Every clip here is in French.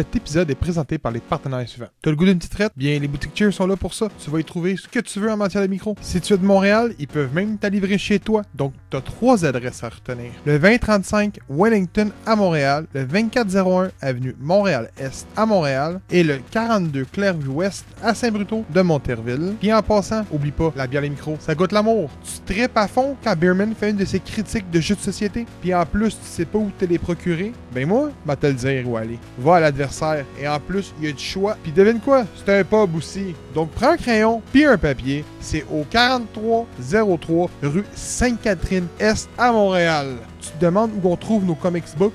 Cet épisode est présenté par les partenaires suivants. T'as le goût d'une petite traite? Bien, les boutiques Cheers sont là pour ça. Tu vas y trouver ce que tu veux en matière de micro. Si tu es de Montréal, ils peuvent même t'alivrer chez toi. Donc, t'as trois adresses à retenir. Le 2035 Wellington à Montréal, le 2401 Avenue Montréal-Est à Montréal et le 42 Clairvue-Ouest à Saint-Bruto de Monterville. Puis en passant, oublie pas, la bière les micros, ça goûte l'amour. Tu tripes à fond quand Beerman fait une de ses critiques de jeux de société. Puis en plus, tu sais pas où te les procurer. Ben moi, va te le dire où aller. Va à l'adversaire. Et en plus, il y a du choix. Puis devine quoi? C'est un pub aussi. Donc prends un crayon puis un papier. C'est au 4303 rue Sainte-Catherine-Est à Montréal. Tu te demandes où on trouve nos comics books?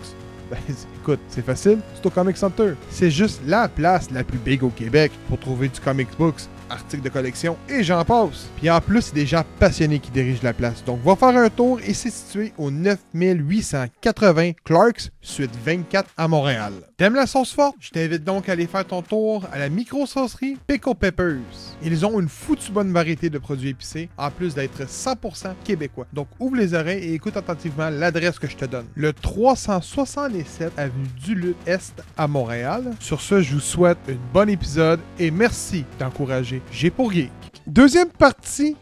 Ben, écoute, c'est facile, c'est au Comic Center. C'est juste la place la plus big au Québec pour trouver du comics books, articles de collection et j'en passe. Puis en plus, c'est des gens passionnés qui dirigent la place. Donc va faire un tour et c'est situé au 9880 Clarks, suite 24 à Montréal. T'aimes la sauce forte? Je t'invite donc à aller faire ton tour à la micro-saucerie Pickle Peppers. Ils ont une foutue bonne variété de produits épicés, en plus d'être 100% québécois. Donc ouvre les oreilles et écoute attentivement l'adresse que je te donne. Le 367 avenue Duluth Est à Montréal. Sur ce, je vous souhaite un bon épisode et merci d'encourager G pour Geek. Deuxième partie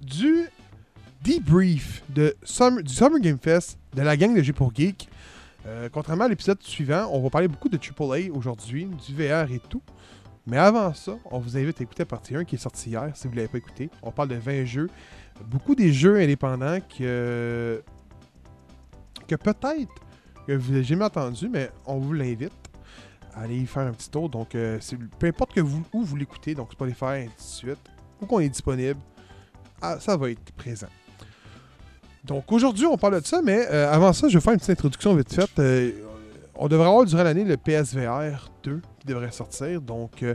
du debrief du Summer Game Fest de la gang de G pour Geek. Euh, contrairement à l'épisode suivant, on va parler beaucoup de AAA aujourd'hui, du VR et tout. Mais avant ça, on vous invite à écouter la partie 1 qui est sortie hier, si vous ne l'avez pas écouté. On parle de 20 jeux. Beaucoup des jeux indépendants que, que peut-être que vous n'avez jamais entendu, mais on vous l'invite à aller y faire un petit tour. Donc, euh, peu importe que vous, où vous l'écoutez, donc Spotify, ainsi de suite, où qu'on est disponible, ah, ça va être présent. Donc aujourd'hui, on parle de ça, mais euh, avant ça, je vais faire une petite introduction vite faite. Euh, on devrait avoir durant l'année le PSVR 2 qui devrait sortir. Donc, euh,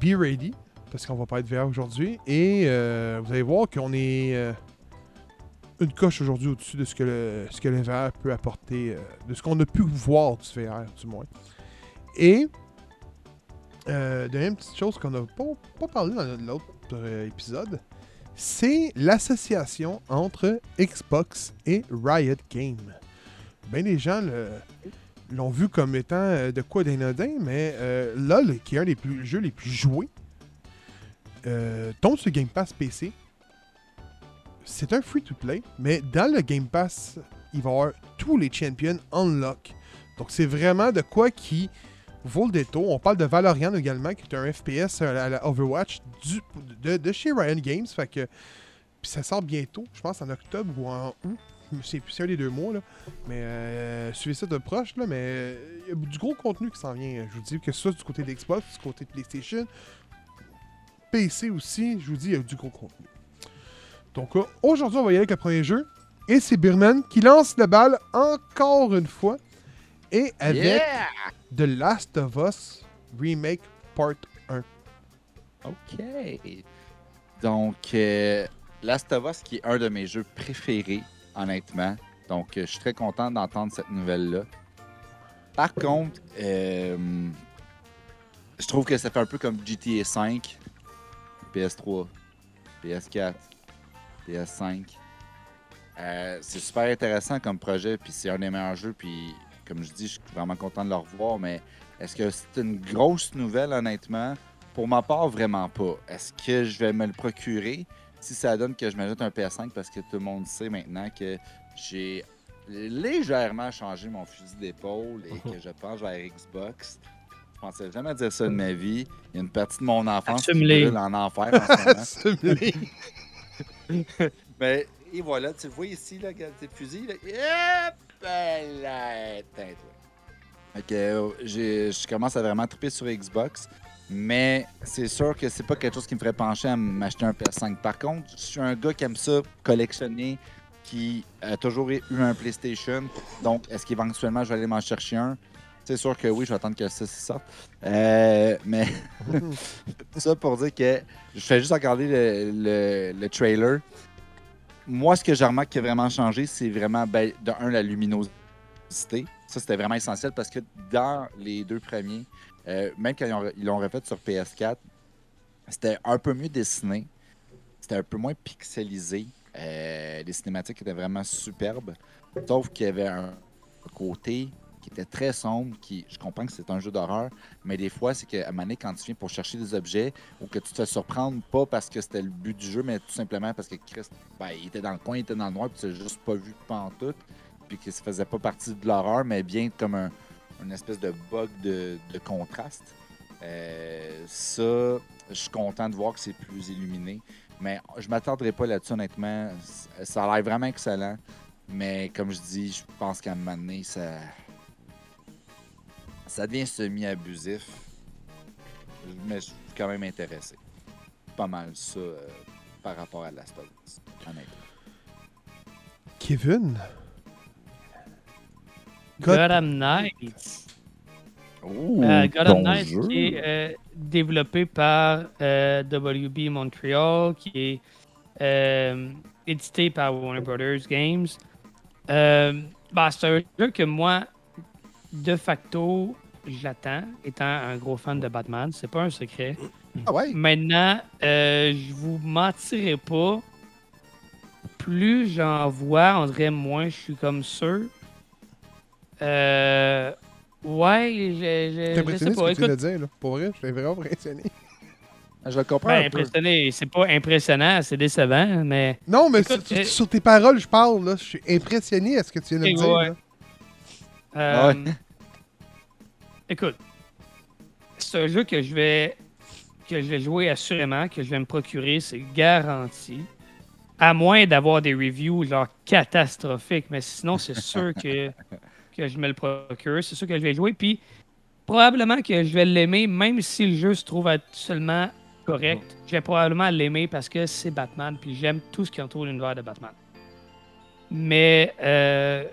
be ready, parce qu'on va pas être VR aujourd'hui. Et vous allez voir qu'on est une coche aujourd'hui au-dessus de ce que, le, ce que VR peut apporter, euh, de ce qu'on a pu voir du VR, du moins. Et, euh, dernière petite chose qu'on n'a pas, parlé dans l'autre euh, épisode, c'est l'association entre Xbox et Riot Games. Ben des gens l'ont vu comme étant euh, de quoi d'inodin, mais LOL, qui est un des plus, jeux les plus joués, tombe sur Game Pass PC. C'est un free-to-play, mais dans le Game Pass, il va y avoir tous les champions unlock. Donc c'est vraiment de quoi qui vaut le détour. On parle de Valorant également, qui est un FPS à la, Overwatch de, chez Ryan Games. Fait que puis ça sort bientôt, je pense en octobre ou en août. C'est un des deux mois, là. Mais euh, suivez ça de proche, là. Mais euh, il y a du gros contenu qui s'en vient. Je vous dis que soit du côté d'Xbox, du côté de PlayStation, PC aussi, je vous dis, il y a du gros contenu. Donc aujourd'hui, on va y aller avec le premier jeu. Et c'est Birman qui lance la balle encore une fois. Et avec Yeah! The Last of Us Remake Part 1. OK. Donc, euh, Last of Us, qui est un de mes jeux préférés, honnêtement. Donc, euh, je suis très content d'entendre cette nouvelle-là. Par contre, euh, je trouve que ça fait un peu comme GTA 5, PS3, PS4, PS5. Euh, c'est super intéressant comme projet, puis c'est un des meilleurs jeux, puis comme je dis, je suis vraiment content de le revoir, mais est-ce que c'est une grosse nouvelle, honnêtement? Pour ma part, vraiment pas. Est-ce que je vais me le procurer? Si ça donne que je m'ajoute un PS5 parce que tout le monde sait maintenant que j'ai légèrement changé mon fusil d'épaule et que je penche vers Xbox. Je pensais jamais dire ça de ma vie. Il y a une partie de mon enfance qui brûle en enfer en ce moment. Mais et voilà, tu vois ici, là, regarde tes fusils. Là. Yep! Ben là, j'ai- je commence à vraiment triper sur Xbox. Mais c'est sûr que c'est pas quelque chose qui me ferait pencher à m'acheter un PS5. Par contre, je suis un gars qui aime ça collectionner, qui a toujours eu un PlayStation. Donc, est-ce qu'éventuellement je vais aller m'en chercher un? C'est sûr que oui, je vais attendre que ça sorte. Euh, mais tout ça pour dire que je fais juste regarder le, le- le trailer. Moi, ce que j'ai remarqué qui a vraiment changé, c'est vraiment, ben, de un, la luminosité. Ça, c'était vraiment essentiel parce que dans les deux premiers, euh, même quand ils l'ont refait sur PS4, c'était un peu mieux dessiné. C'était un peu moins pixelisé. Euh, les cinématiques étaient vraiment superbes. Sauf qu'il y avait un côté qui était très sombre, qui, je comprends que c'est un jeu d'horreur, mais des fois, c'est qu'à donné, quand tu viens pour chercher des objets, ou que tu te fais surprendre, pas parce que c'était le but du jeu, mais tout simplement parce que Chris, ben, il était dans le coin, il était dans le noir, puis tu l'as juste pas vu tout, puis que ça faisait pas partie de l'horreur, mais bien comme un, une espèce de bug de, de contraste. Euh, ça, je suis content de voir que c'est plus illuminé. Mais je m'attendrai pas là-dessus, honnêtement. Ça a l'air vraiment excellent. Mais comme je dis, je pense qu'à un moment donné, ça. Ça devient semi-abusif. Mais je suis quand même intéressé. Pas mal ça euh, par rapport à Last of Us, honnêtement. Kevin? Gotham Knights. Ouh, Euh, Gotham bon Knights jeu. qui est euh, développé par euh, WB Montreal, qui est euh, édité par Warner Brothers Games. Euh, bah, c'est un jeu que moi, de facto, j'attends, étant un gros fan de Batman. C'est pas un secret. Ah ouais? Maintenant, euh, je vous mentirai pas. Plus j'en vois, on dirait moins je suis comme sûr. Euh, ouais, je, je, T'es je impressionné sais ce que tu viens de Écoute, dire, là. Pour vrai, je suis vraiment impressionné. Je le comprends ben, un peu. impressionné, c'est pas impressionnant, c'est décevant, mais Non, mais Écoute, sur, euh, sur tes paroles, je parle, là. Je suis impressionné à ce que tu viens de me dire. ouais. là. Euh, Ouais. écoute, c'est un jeu que je vais que je vais jouer assurément, que je vais me procurer, c'est garanti. À moins d'avoir des reviews genre catastrophiques, mais sinon c'est sûr que, que je me le procure, c'est sûr que je vais jouer. Puis probablement que je vais l'aimer, même si le jeu se trouve être seulement correct. Je vais probablement l'aimer parce que c'est Batman, puis j'aime tout ce qui entoure l'univers de Batman. Mais euh,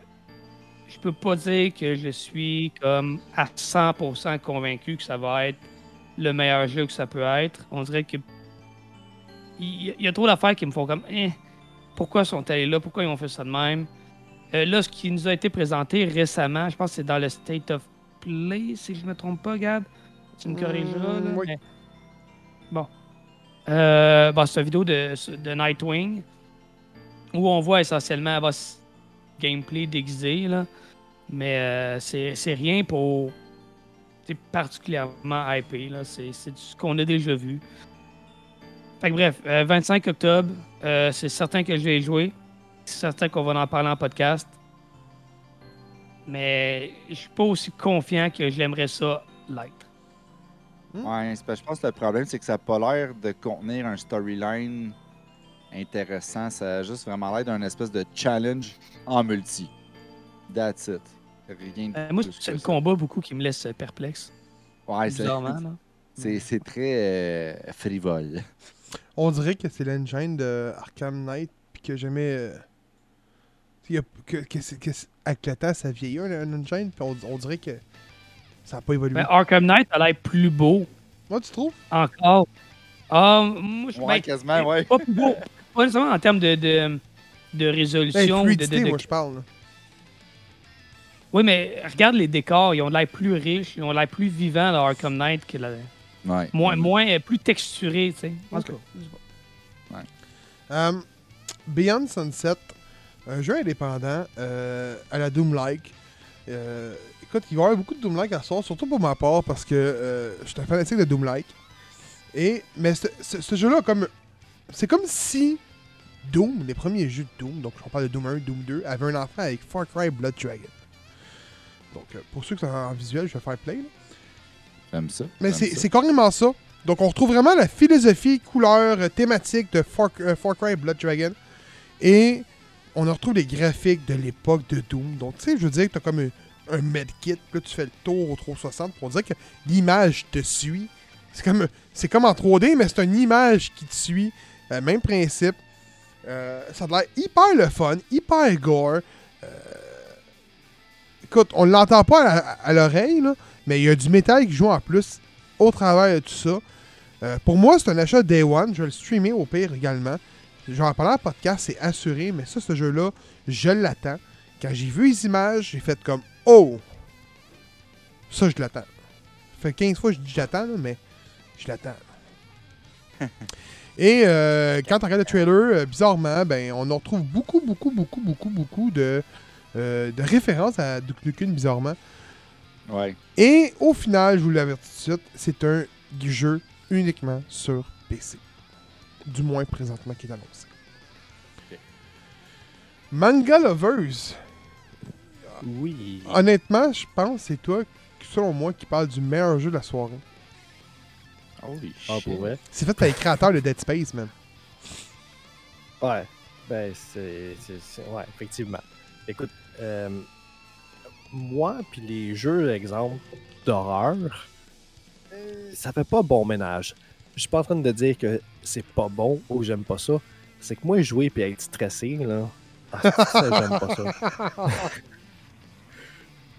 je peux pas dire que je suis comme à 100% convaincu que ça va être le meilleur jeu que ça peut être. On dirait que il y, a trop d'affaires qui me font comme Eh, pourquoi sont allés là, pourquoi ils ont fait ça de même? Euh, là, ce qui nous a été présenté récemment, je pense que c'est dans le State of Play, si je me trompe pas, Gab. Tu me corrigeras. Là, Mm, oui. mais- Bon. Euh, bon, c'est une vidéo de, de Nightwing où on voit essentiellement bah, gameplay déguisé, là. mais euh, c'est c'est rien pour c'est particulièrement hypé. là. C'est c'est ce qu'on a déjà vu. Fait que bref, euh, 25 octobre, euh, c'est certain que je vais jouer. C'est certain qu'on va en parler en podcast. Mais je suis pas aussi confiant que je l'aimerais ça light. Ouais, c'est parce que je pense que le problème, c'est que ça n'a pas l'air de contenir un storyline intéressant. Ça a juste vraiment l'air d'un espèce de challenge en multi. That's it. Rien de Euh, moi, c'est le ça. combat beaucoup qui me laisse euh, perplexe. Ouais, c'est- bizarrement. là. c'est c'est très euh, frivole. On dirait que c'est l'engine de Arkham Knight, puis que jamais. euh, il y a- que, que, c'est- que avec le temps, ça vieillit un, un engine, puis on, on dirait que ça n'a pas évolué. Ben, Arkham Knight a l'air plus beau Moi, tu trouves? Encore. Ah, moi, je Ouais, quasiment, ouais. Pas plus beau. Pas nécessairement en termes de, de, de Ben, résolution. fluidité, de- de- moi, je parle. là. Oui, mais regarde les décors. Ils ont l'air plus riches. Ils ont l'air plus vivants dans Arkham Knight que la... Ouais. moins, moins euh, plus texturés, tu sais. En tout cas. Euh, Beyond Sunset, un jeu indépendant euh, à la Doom-like. Euh, écoute, il va y avoir beaucoup de Doom-like à sort, surtout pour ma part, parce que euh, je suis un fanatique de Doom-like. Et, mais ce, ce- ce jeu-là, comme, c'est comme si Doom, les premiers jeux de Doom, donc on parle de Doom 1, Doom 2, avait un enfant avec Far Cry Blood Dragon. Donc, euh, pour ceux qui sont en visuel, je vais faire play. J'aime ça. Mais c'est carrément ça. Donc, on retrouve vraiment la philosophie, couleur, euh, thématique de Far, euh, Far Cry Blood Dragon. Et on retrouve les graphiques de l'époque de Doom. Donc, tu sais, je veux dire que tu as comme un, un medkit, là, tu fais le tour au 360 pour dire que l'image te suit. C'est comme, c'est comme en 3D, mais c'est une image qui te suit. Euh, même principe. Euh, ça a l'air hyper le fun, hyper gore. Euh, écoute, on l'entend pas à, l'oreille, mais il y a du métal qui joue en plus au travers de tout ça. Euh, pour moi, c'est un achat Day One. Je vais le streamer au pire également. Je vais en parler en podcast, c'est assuré, mais ça, ce jeu-là, je l'attends. Quand j'ai vu les images, j'ai fait comme Oh! Ça, je l'attends. Ça fait 15 fois que je dis j'attends, mais je l'attends. Et euh, quand on regarde le trailer, euh, bizarrement, ben, on en retrouve beaucoup, beaucoup, beaucoup, beaucoup, beaucoup de, euh, de références à Duke Nukem, bizarrement. Ouais. Et au final, je vous l'avertis tout de suite, c'est un jeu uniquement sur PC. Du moins présentement qui est annoncé. Manga Lovers, Oui. honnêtement, je pense que c'est toi, selon moi, qui parle du meilleur jeu de la soirée. Holy Ah, shit. pour vrai? C'est fait par les créateurs de Dead Space, man. Ouais. Ben, c'est. Ouais, effectivement. Écoute, euh, moi, puis les jeux, exemple, d'horreur, euh, ça fait pas bon ménage. Je suis pas en train de dire que c'est pas bon ou que j'aime pas ça. C'est que moi, jouer puis être stressé, là. ah, ça, j'aime pas ça.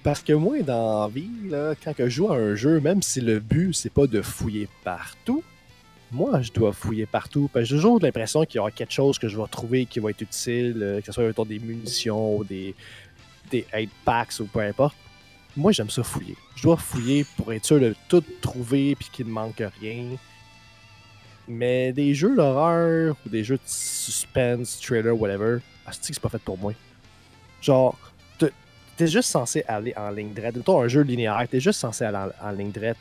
Parce que moi, dans la vie, là, quand je joue à un jeu, même si le but, c'est pas de fouiller partout, moi, je dois fouiller partout. Parce que j'ai toujours l'impression qu'il y aura quelque chose que je vais trouver qui va être utile, euh, que ce soit autour des munitions ou des, des 8 packs ou peu importe. Moi, j'aime ça fouiller. Je dois fouiller pour être sûr de tout trouver puis qu'il ne manque rien. Mais des jeux d'horreur ou des jeux de suspense, thriller, whatever, c'est pas fait pour moi. Genre, t'es juste censé aller en ligne droite. Mettons un jeu linéaire, t'es juste censé aller en, en ligne droite.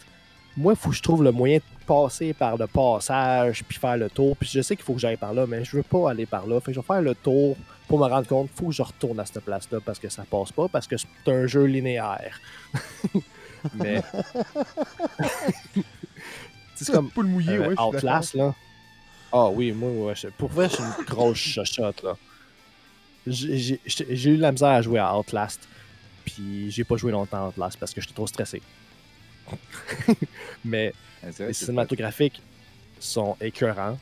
Moi, il faut que je trouve le moyen de passer par le passage puis faire le tour. Puis je sais qu'il faut que j'aille par là, mais je veux pas aller par là. Fait que je vais faire le tour pour me rendre compte faut que je retourne à cette place-là parce que ça passe pas, parce que c'est un jeu linéaire. mais. c'est comme mouillée, euh, ouais. Outlast, là. Ah oui, moi, ouais, je- pour vrai, je suis une grosse chochotte, là. J'ai eu de la misère à jouer à Outlast, puis j'ai pas joué longtemps Outlast parce que j'étais trop stressé. Mais vrai les cinématographiques sont écœurants.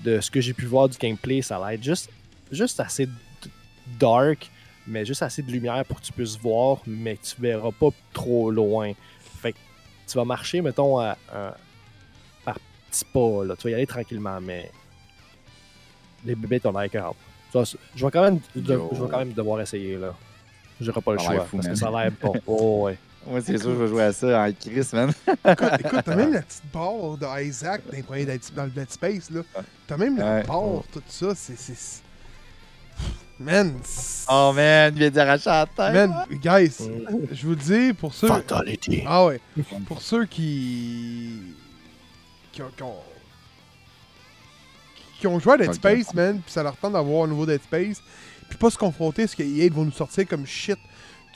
De ce que j'ai pu voir du gameplay, ça a l'air juste, juste assez dark, mais juste assez de lumière pour que tu puisses voir, mais tu verras pas trop loin. Fait que tu vas marcher, mettons, à- à- par petits pas. Là. Tu vas y aller tranquillement, mais les bébés ont l'air écœurants. Vais quand même, je vais quand même devoir essayer. là. J'aurai pas le choix fou, parce man. que ça a l'air bon. Oh, ouais. Moi, c'est sûr, je vais jouer à ça en crise, man. Écoute, écoute, t'as même la petite barre de Isaac dans, dans le Dead Space, là. T'as même la Ouais. barre, tout ça, c'est... c'est- Man, Oh man, il vient d'arracher la tête. man, guys, je vous le dis, pour ceux... Fatality. Ah ouais, pour ceux qui... qui ont... Qui ont, qui ont joué à Dead. Space, man, puis ça leur tente d'avoir un nouveau Dead Space, puis pas se confronter à ce que EA vont nous sortir comme shit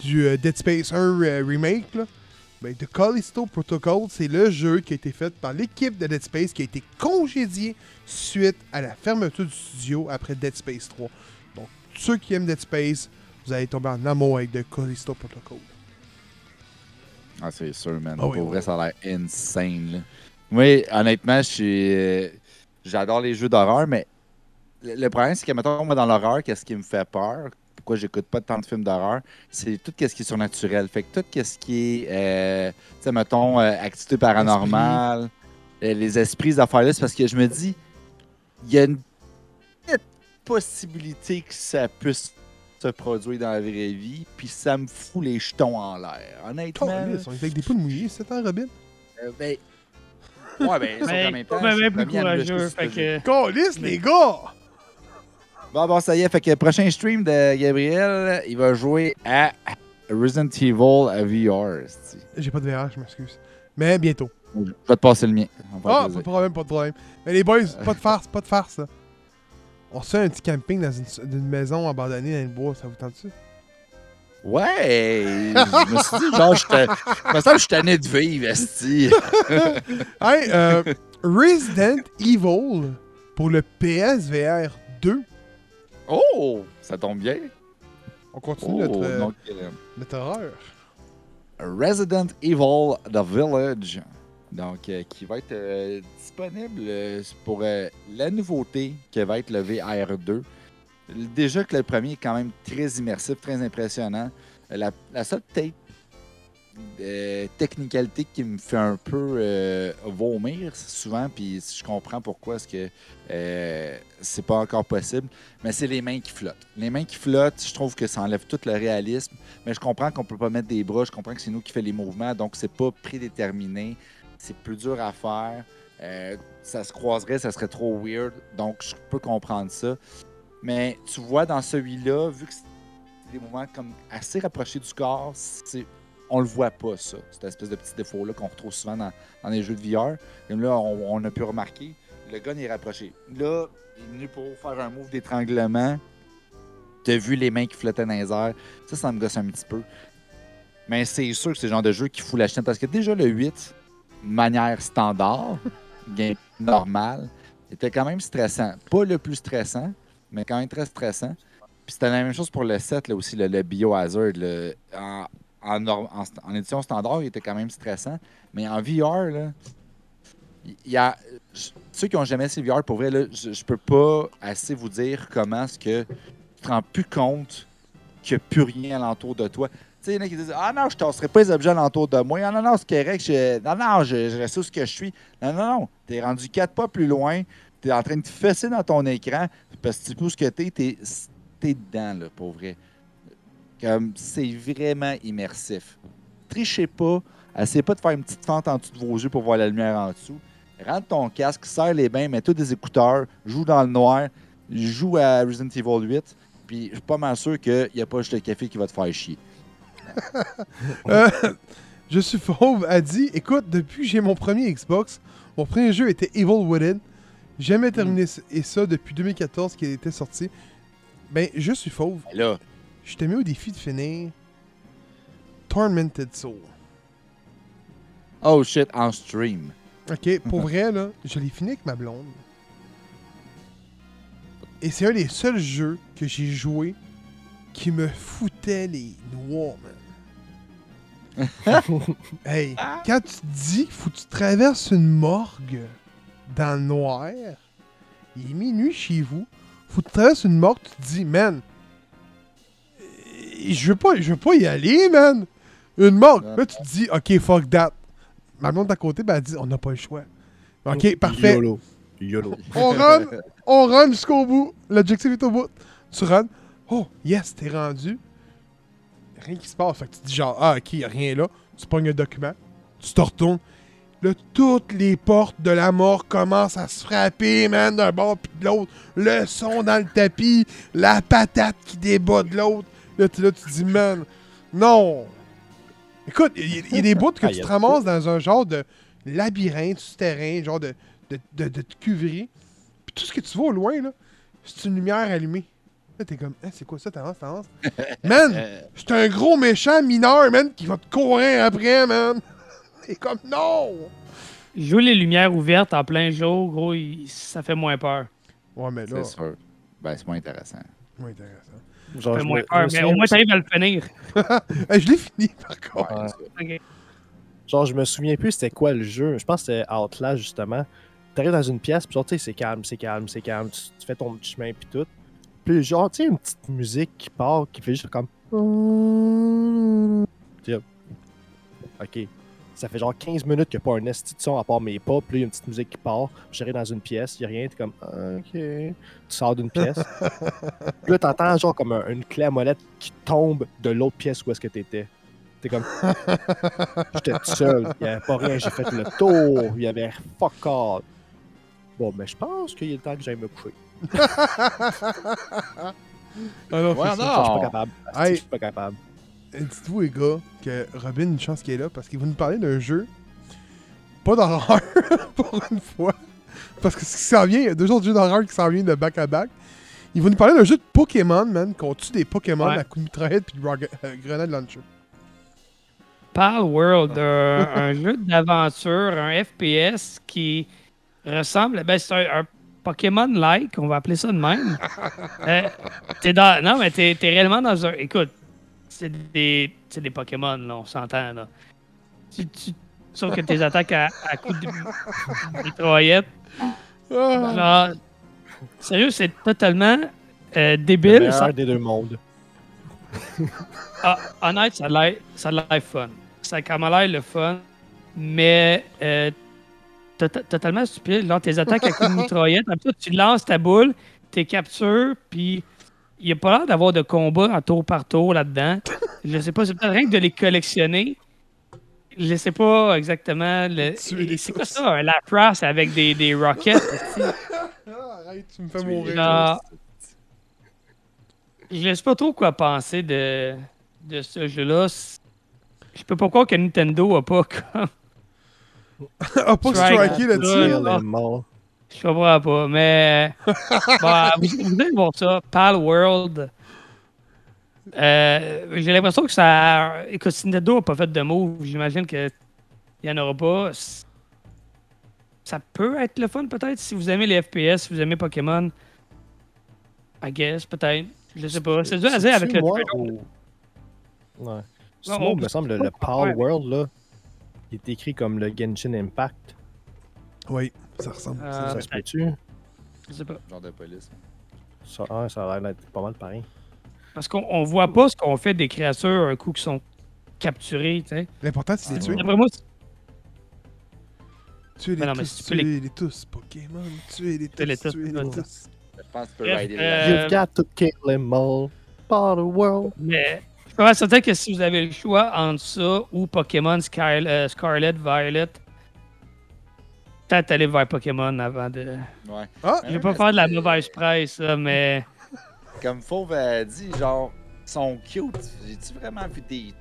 du euh, Dead Space 1 euh, remake, là. Ben, The Callisto Protocol, c'est le jeu qui a été fait par l'équipe de Dead Space qui a été congédié suite à la fermeture du studio après Dead Space 3. Donc, ceux qui aiment Dead Space, vous allez tomber en amour avec The Callisto Protocol. Ah, c'est sûr, man. Ah oui, Pour oui, vrai, oui. ça a l'air insane. Là. Moi, honnêtement, je suis. euh, J'adore les jeux d'horreur, mais le problème, c'est que, mettons, moi, dans l'horreur, qu'est-ce qui me fait peur? Pourquoi j'écoute pas tant de films d'horreur? C'est tout ce qui est surnaturel. Fait que tout ce qui est, euh, tu sais, mettons, euh, activité paranormale, euh, les esprits, ces affaires-là, c'est parce que je me dis, il y a une petite possibilité que ça puisse se produire dans la vraie vie, puis ça me fout les jetons en l'air. Honnêtement. là. Calisse, on est avec des poules mouillées, c'est un Robin? Euh, ben... Ouais, ben, sauf Mais en même temps, pas je suis même plus premier à me courageux. Fait que. Calisse, les gars! Bon, bon, ça y est. Fait que prochain stream de Gabriel, il va jouer à Resident Evil VR. J'ai pas de VR, je m'excuse. Mais bientôt. Je vais te passer le mien. Ah, pas de problème, pas de problème. Mais les boys, pas de farce, pas de farce, là. On se fait un petit camping dans une, maison abandonnée dans le bois, ça vous tente-tu? Ouais! je me suis dit, genre, je me sens que je suis tanné de vivre, esti. Hey, euh, Resident Evil pour le PSVR 2. Oh! Ça tombe bien. On continue Oh, notre, euh, donc, euh, notre horreur. Resident Evil The Village. Donc, euh, qui va être euh, disponible euh, pour euh, la nouveauté qui va être le VR2. Déjà que le premier est quand même très immersif, très impressionnant. Euh, La, la seule peut-être technicalité qui me fait un peu euh, vomir souvent, puis je comprends pourquoi est-ce que euh, c'est pas encore possible, mais c'est les mains qui flottent. Les mains qui flottent, je trouve que ça enlève tout le réalisme. Mais je comprends qu'on peut pas mettre des bras, je comprends que c'est nous qui fait les mouvements, donc c'est pas prédéterminé. C'est plus dur à faire. Euh, ça se croiserait, ça serait trop weird. Donc je peux comprendre ça. Mais tu vois dans celui-là, vu que c'est des mouvements comme assez rapprochés du corps, c'est on le voit pas, ça. Cette espèce de petit défaut-là qu'on retrouve souvent dans, dans les jeux de VR. Comme là, on, on a pu remarquer, le gun est rapproché. Là, il est venu pour faire un move d'étranglement. T'as vu les mains qui flottaient dans les airs. Ça, ça me gosse un petit peu. Mais c'est sûr que c'est le genre de jeu qui fout la chaîne. Parce que déjà, le 8, manière standard, game normal, était quand même stressant. Pas le plus stressant, mais quand même très stressant. Puis c'était la même chose pour le 7, là aussi, le, le Biohazard. le- en, en, édition standard, il était quand même stressant. Mais en VR, là, il y a. Ceux qui n'ont jamais essayé VR, pour vrai, je, je peux pas assez vous dire comment est-ce que tu te rends plus compte qu'il n'y a plus rien alentour de toi. Tu sais, il y en a qui disent Ah non, je ne tasserai pas les objets alentour de moi. Ah non, non, c'est correct. Je... Non, non, je, reste où ce que je suis. Non, non, non. Tu es rendu quatre pas plus loin. Tu es en train de te fesser dans ton écran. Parce que où ce que tu es. Tu es, dedans, là, pour vrai. Comme, c'est vraiment immersif. Trichez pas. Essayez pas de faire une petite fente en dessous de vos yeux pour voir la lumière en dessous. Rentre ton casque, serre les bains, mets tous des écouteurs, joue dans le noir, joue à Resident Evil 8. Puis je suis pas mal sûr qu'il n'y a pas juste le café qui va te faire chier. Euh, je suis fauve a dit Écoute, depuis que j'ai mon premier Xbox, mon premier jeu était Evil Within. Jamais terminé c- et ça depuis 2014 qu'il était sorti. Ben, je suis fauve. Mais là, Je t'ai mis au défi de finir Tormented Soul. oh shit, en stream. Ok, pour vrai, là, je l'ai fini avec ma blonde. Et c'est un des seuls jeux que j'ai joué qui me foutait les noix, man. hey, quand tu te dis faut que tu traverses une morgue dans le noir, il est minuit chez vous, faut que tu traverses une morgue, tu te dis, man, je veux pas, je veux pas y aller, man. Une morgue. Ouais. Là, tu te dis, ok, fuck that. Ma blonde d'à côté, ben, elle dit, on n'a pas le choix. Ok, parfait. YOLO. YOLO. On run, on run jusqu'au bout. L'objectif est au bout. Tu run. Oh, yes, t'es rendu. Rien qui se passe. Fait que tu te dis genre, ah, ok, y a rien là. Tu pognes un document. Tu te retournes. Là, toutes les portes de la mort commencent à se frapper, man, d'un bord puis de l'autre. Le son dans le tapis. La patate qui débat de l'autre. Là, tu, là, tu te dis, man, non. Écoute, il y, a- il y a des bouts que Ah, tu te ramasses dans un genre de labyrinthe souterrain, genre de, de, de, de cuverie. Puis tout ce que tu vois au loin, là, c'est une lumière allumée. Là, t'es comme, Hein, c'est quoi ça, t'avances, t'avances? Man, c'est un gros méchant mineur, man, qui va te courir après, man. T'es comme, non! Jouer les lumières ouvertes en plein jour, gros, il- ça fait moins peur. Ouais, mais là, c'est sûr. Ben, c'est moins intéressant. moins intéressant. Genre, moins peur, me mais souviens au moins, t'arrives à le finir. Je l'ai fini, par contre. Ouais. Genre, je me souviens plus c'était quoi le jeu. Je pense que c'était Outlast, justement. T'arrives dans une pièce, puis genre, tu sais, c'est calme, c'est calme, c'est calme. Tu, tu fais ton petit chemin, puis tout. Puis genre, tu sais, une petite musique qui part, qui fait juste comme... Ok. Ça fait genre 15 minutes qu'il n'y a pas un esti de son à part mes pas, puis là, il y a une petite musique qui part. J'arrive dans une pièce, il n'y a rien, t'es comme... Ah, Ok. Tu sors d'une pièce. puis là, t'entends genre comme un- une clé à molette qui tombe de l'autre pièce où est-ce que t'étais. T'es comme... J'étais tout seul. Il n'y avait pas rien. J'ai fait le tour. Il y avait fuck all. Bon, mais je pense qu'il est le temps que j'aille me coucher. Ah non, Ouais, ça. Je suis pas capable. Hey. Je suis pas capable. Dites-vous, les gars, que Robin, une chance qu'il est là, parce qu'il va nous parler d'un jeu, pas d'horreur, pour une fois. Parce que ce qui s'en vient, il y a deux autres jeux d'horreur qui s'en viennent de back-à-back. Il va nous parler d'un jeu de Pokémon, man, qu'on tue des Pokémon Ouais. à coups de mitraillette puis de euh, grenade launcher. Pal World, un, un jeu d'aventure, un FPS qui ressemble. Ben, c'est un, un Pokémon-like, on va appeler ça de même. Euh, t'es dans, non, mais t'es es réellement dans un. Écoute, c'est des, c'est des Pokémon, là, on s'entend. Là. Tu, tu- sauf que tes attaques à, à coups de, de mitraillette, Ah, genre. Sérieux, c'est totalement euh, Le débile. meilleur Ça- des deux mondes. Ah, honnête, ça a l'air ça a l'air fun. Ça a quand même l'air le fun, mais euh, tota- totalement stupide. Genre, tes attaques à coups de mitraillette, après ça, tu lances ta boule, t'es captures, puis il n'y a pas l'air d'avoir de combat en tour par tour là-dedans. Je sais pas, c'est peut-être rien que de les collectionner. Je sais pas exactement. le- C'est quoi ça, un Lapras avec des, des rockets? arrête, tu me fais Tu mourir. Je sais pas trop quoi penser de, de ce jeu-là. Je peux pas croire que Nintendo a pas comme. ah, pas Strike. striké là-dessus. Je comprends pas, mais. Bon, vous, vous allez voir ça. Pal World. Euh, J'ai l'impression que ça. Écoute, si Nintendo n'a pas fait de move, j'imagine qu'il n'y en aura pas. Ça peut être le fun, peut-être, si vous aimez les FPS, si vous aimez Pokémon. I guess, peut-être. Je sais pas. C'est dur à dire avec le ou- Ouais. C'est Non, on- me semble, le Power World, là, il est écrit comme le Genshin Impact. Oui, ça ressemble. Euh, ça se peut-tu? Je sais pas. Genre de police. Ça, ouais, ça a l'air d'être pas mal pareil. Parce qu'on on voit pas ce qu'on fait des créatures un coup qui sont capturées, tu sais. L'important, c'est de les Ah, tuer. D'après moi, Tuer les non, tous, si tu peux tuer les tous. Pokémon, tuer les Tuer les tous, tous, tuer les tous. Je pense que tu peux rider euh, là. You've got to kill them all. Power World. Mais je suis certain que si vous avez le choix entre ça ou Pokémon Sky- euh, Scarlet, Violet, peut-être aller vers Pokémon avant de. Ouais. Ah! Je vais pas faire de la mauvaise presse, là, mais. Comme Fauve a dit, genre, ils sont cute. J'ai-tu vraiment vu des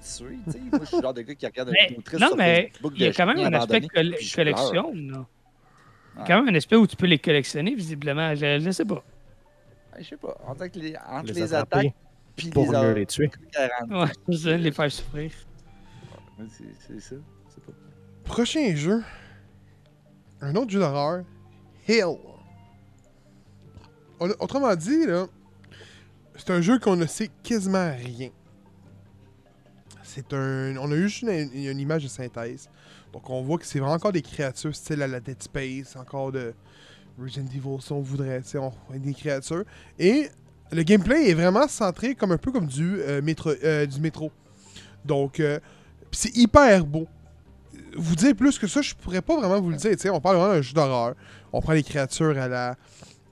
tuer? tu sais? Moi, je suis le genre de gars qui regarde Mais- une vidéo triste non, sur mais Facebook Il y a quand même un aspect coll- collection, là. Il y a Ouais. quand même un aspect où tu peux les collectionner, visiblement. Je, je sais pas. Ouais, Je sais pas. On dirait que les, entre Les attaques puis pour les mieux les tuer. 40. Ouais, c'est ça, les faire souffrir. Ouais, c'est c'est ça. C'est pas. Prochain jeu. Un autre jeu d'horreur. Hill. Autrement dit, c'est un jeu qu'on ne sait quasiment rien. C'est un. On a eu juste une, image de synthèse. Donc on voit que c'est vraiment encore des créatures style à la Dead Space, encore de Resident Evil si on voudrait, on des créatures. Et le gameplay est vraiment centré comme un peu comme du, euh, métro, euh, du métro. Donc euh, c'est hyper beau vous dire plus que ça, je pourrais pas vraiment vous le dire. on parle vraiment d'un jeu d'horreur. On prend les créatures à la,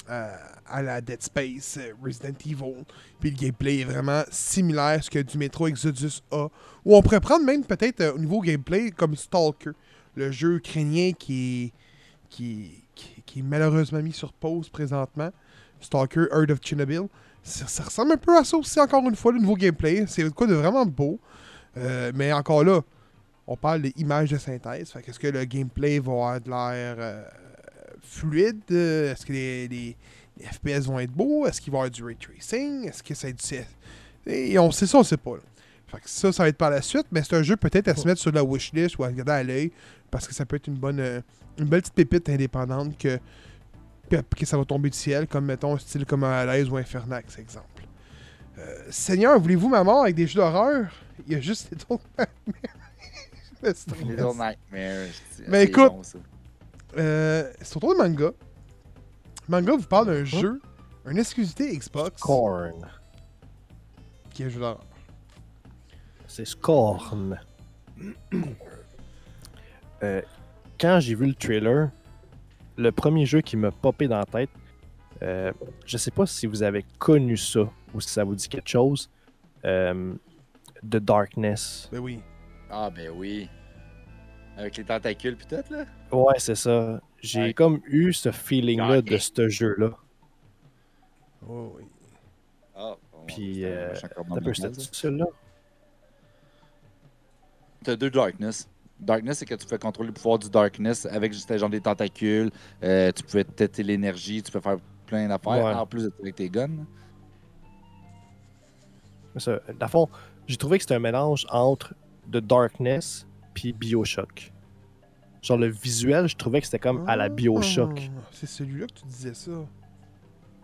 à, la Dead Space, euh, Resident Evil. Puis le gameplay est vraiment similaire à ce que du Metro Exodus a. Ou on pourrait prendre même peut-être euh, au niveau gameplay comme Stalker, le jeu ukrainien qui est, qui, qui, est malheureusement mis sur pause présentement. Stalker, Heart of Chernobyl. Ça, ça ressemble un peu à ça aussi, encore une fois, le nouveau gameplay. C'est quoi de vraiment beau. Euh, mais encore là, on parle d'images de synthèse. Qu'est-ce que le gameplay va avoir de l'air euh, fluide? Euh, Est-ce que les, FPS vont être beaux? Est-ce qu'il va y avoir du ray tracing? Est-ce que c'est du? Et on sait ça, on sait pas. là. Fait que ça, ça va être par la suite, mais c'est un jeu peut-être à se mettre sur la wishlist ou à regarder à l'œil parce que ça peut être une bonne euh, une belle petite pépite indépendante que, que ça va tomber du ciel, comme mettons un style comme Alaise ou Infernax, exemple. Seigneur, voulez-vous ma mort avec des jeux d'horreur? Il y a juste les autres. Le stress. Little Nightmares. c'est- Mais écoute- bon. Euh, c'est autour de manga. Manga vous parle d'un jeu, une exclusivité Xbox Corn. qui est un jeu d'horreur. C'est Scorn. Euh, quand j'ai vu le trailer, le premier jeu qui m'a popé dans la tête, euh, je sais pas si vous avez connu ça ou si ça vous dit quelque chose. euh, The Darkness. Ben oui. Ah, ben oui. Avec les tentacules pis tout, là? Ouais, c'est ça. J'ai Ouais. comme eu ce feeling-là de ce jeu-là. Oh, oui. Ah, bon, Puis, c'est un euh, T'as peu, c'était ça. celui-là. T'as deux Darkness. Darkness, c'est que tu peux contrôler le pouvoir du Darkness avec juste genre des tentacules. euh, tu peux têter l'énergie, tu peux faire plein d'affaires Ouais. en plus de tirer avec tes guns. Ça, dans le fond, j'ai trouvé que c'était un mélange entre The Darkness puis Bioshock. Genre le visuel, je trouvais que c'était comme à la Bioshock. Ah, C'est celui-là que tu disais ça.